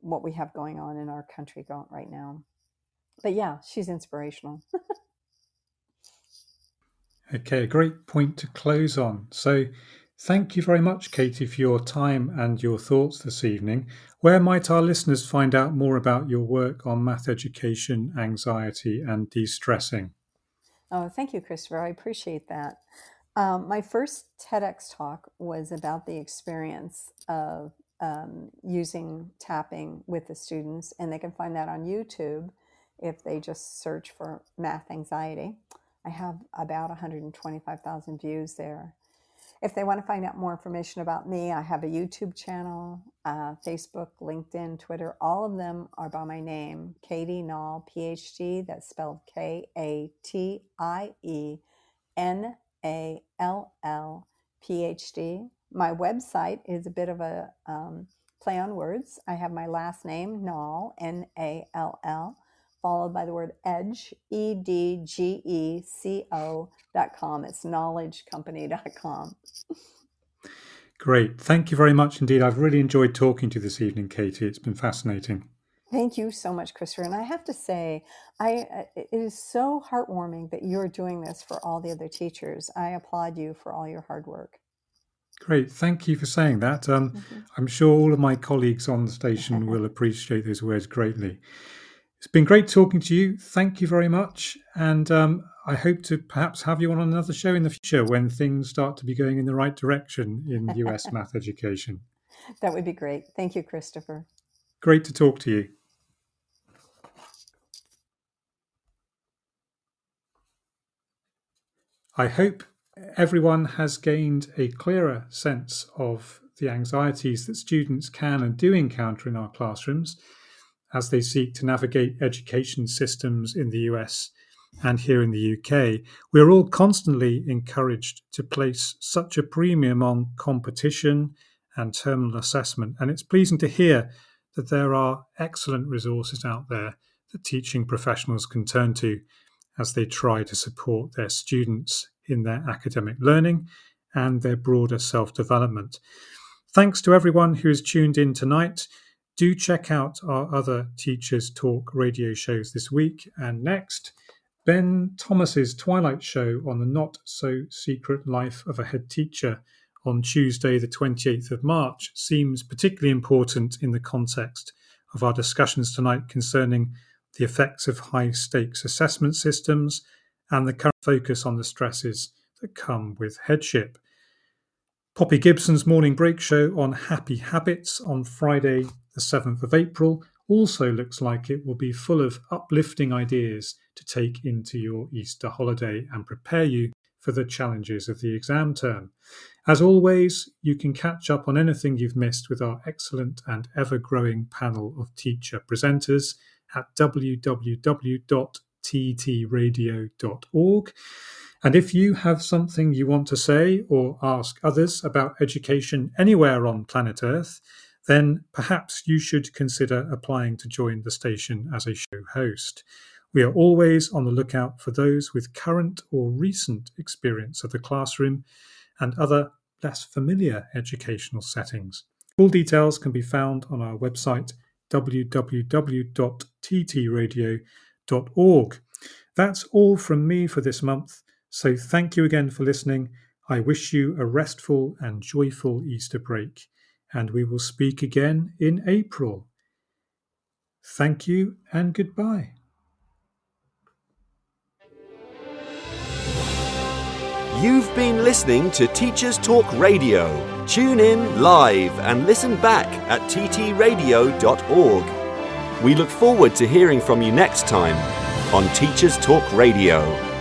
Speaker 3: what we have going on in our country right now. But yeah, she's inspirational.
Speaker 2: Okay, a great point to close on. So, thank you very much, Katie, for your time and your thoughts this evening. Where might our listeners find out more about your work on math education, anxiety, and de stressing?
Speaker 3: Oh, thank you, Christopher. I appreciate that. Um, my first TEDx talk was about the experience of um, using tapping with the students, and they can find that on YouTube if they just search for math anxiety. I have about 125,000 views there. If they want to find out more information about me, I have a YouTube channel, uh, Facebook, LinkedIn, Twitter. All of them are by my name, Katie Nall, PhD. That's spelled K A T I E N A L L, PhD. My website is a bit of a um, play on words. I have my last name, Nall, N A L L followed by the word edge, E D G E C O dot com. It's knowledgecompany.com.
Speaker 2: Great. Thank you very much indeed. I've really enjoyed talking to you this evening, Katie. It's been fascinating.
Speaker 3: Thank you so much, Christopher. And I have to say, I uh, it is so heartwarming that you're doing this for all the other teachers. I applaud you for all your hard work.
Speaker 2: Great. Thank you for saying that. Um, mm-hmm. I'm sure all of my colleagues on the station will appreciate those words greatly. It's been great talking to you. Thank you very much. And um, I hope to perhaps have you on another show in the future when things start to be going in the right direction in US math education.
Speaker 3: That would be great. Thank you, Christopher.
Speaker 2: Great to talk to you. I hope everyone has gained a clearer sense of the anxieties that students can and do encounter in our classrooms as they seek to navigate education systems in the US and here in the UK, we are all constantly encouraged to place such a premium on competition and terminal assessment. And it's pleasing to hear that there are excellent resources out there that teaching professionals can turn to as they try to support their students in their academic learning and their broader self development. Thanks to everyone who has tuned in tonight. Do check out our other Teachers Talk radio shows this week and next. Ben Thomas's Twilight Show on the not so secret life of a head teacher on Tuesday, the 28th of March, seems particularly important in the context of our discussions tonight concerning the effects of high stakes assessment systems and the current focus on the stresses that come with headship. Poppy Gibson's morning break show on happy habits on Friday, the 7th of April, also looks like it will be full of uplifting ideas to take into your Easter holiday and prepare you for the challenges of the exam term. As always, you can catch up on anything you've missed with our excellent and ever growing panel of teacher presenters at www.ttradio.org. And if you have something you want to say or ask others about education anywhere on planet Earth, then perhaps you should consider applying to join the station as a show host. We are always on the lookout for those with current or recent experience of the classroom and other less familiar educational settings. Full details can be found on our website www.ttradio.org. That's all from me for this month, so thank you again for listening. I wish you a restful and joyful Easter break, and we will speak again in April. Thank you and goodbye.
Speaker 1: You've been listening to Teachers Talk Radio. Tune in live and listen back at ttradio.org. We look forward to hearing from you next time on Teachers Talk Radio.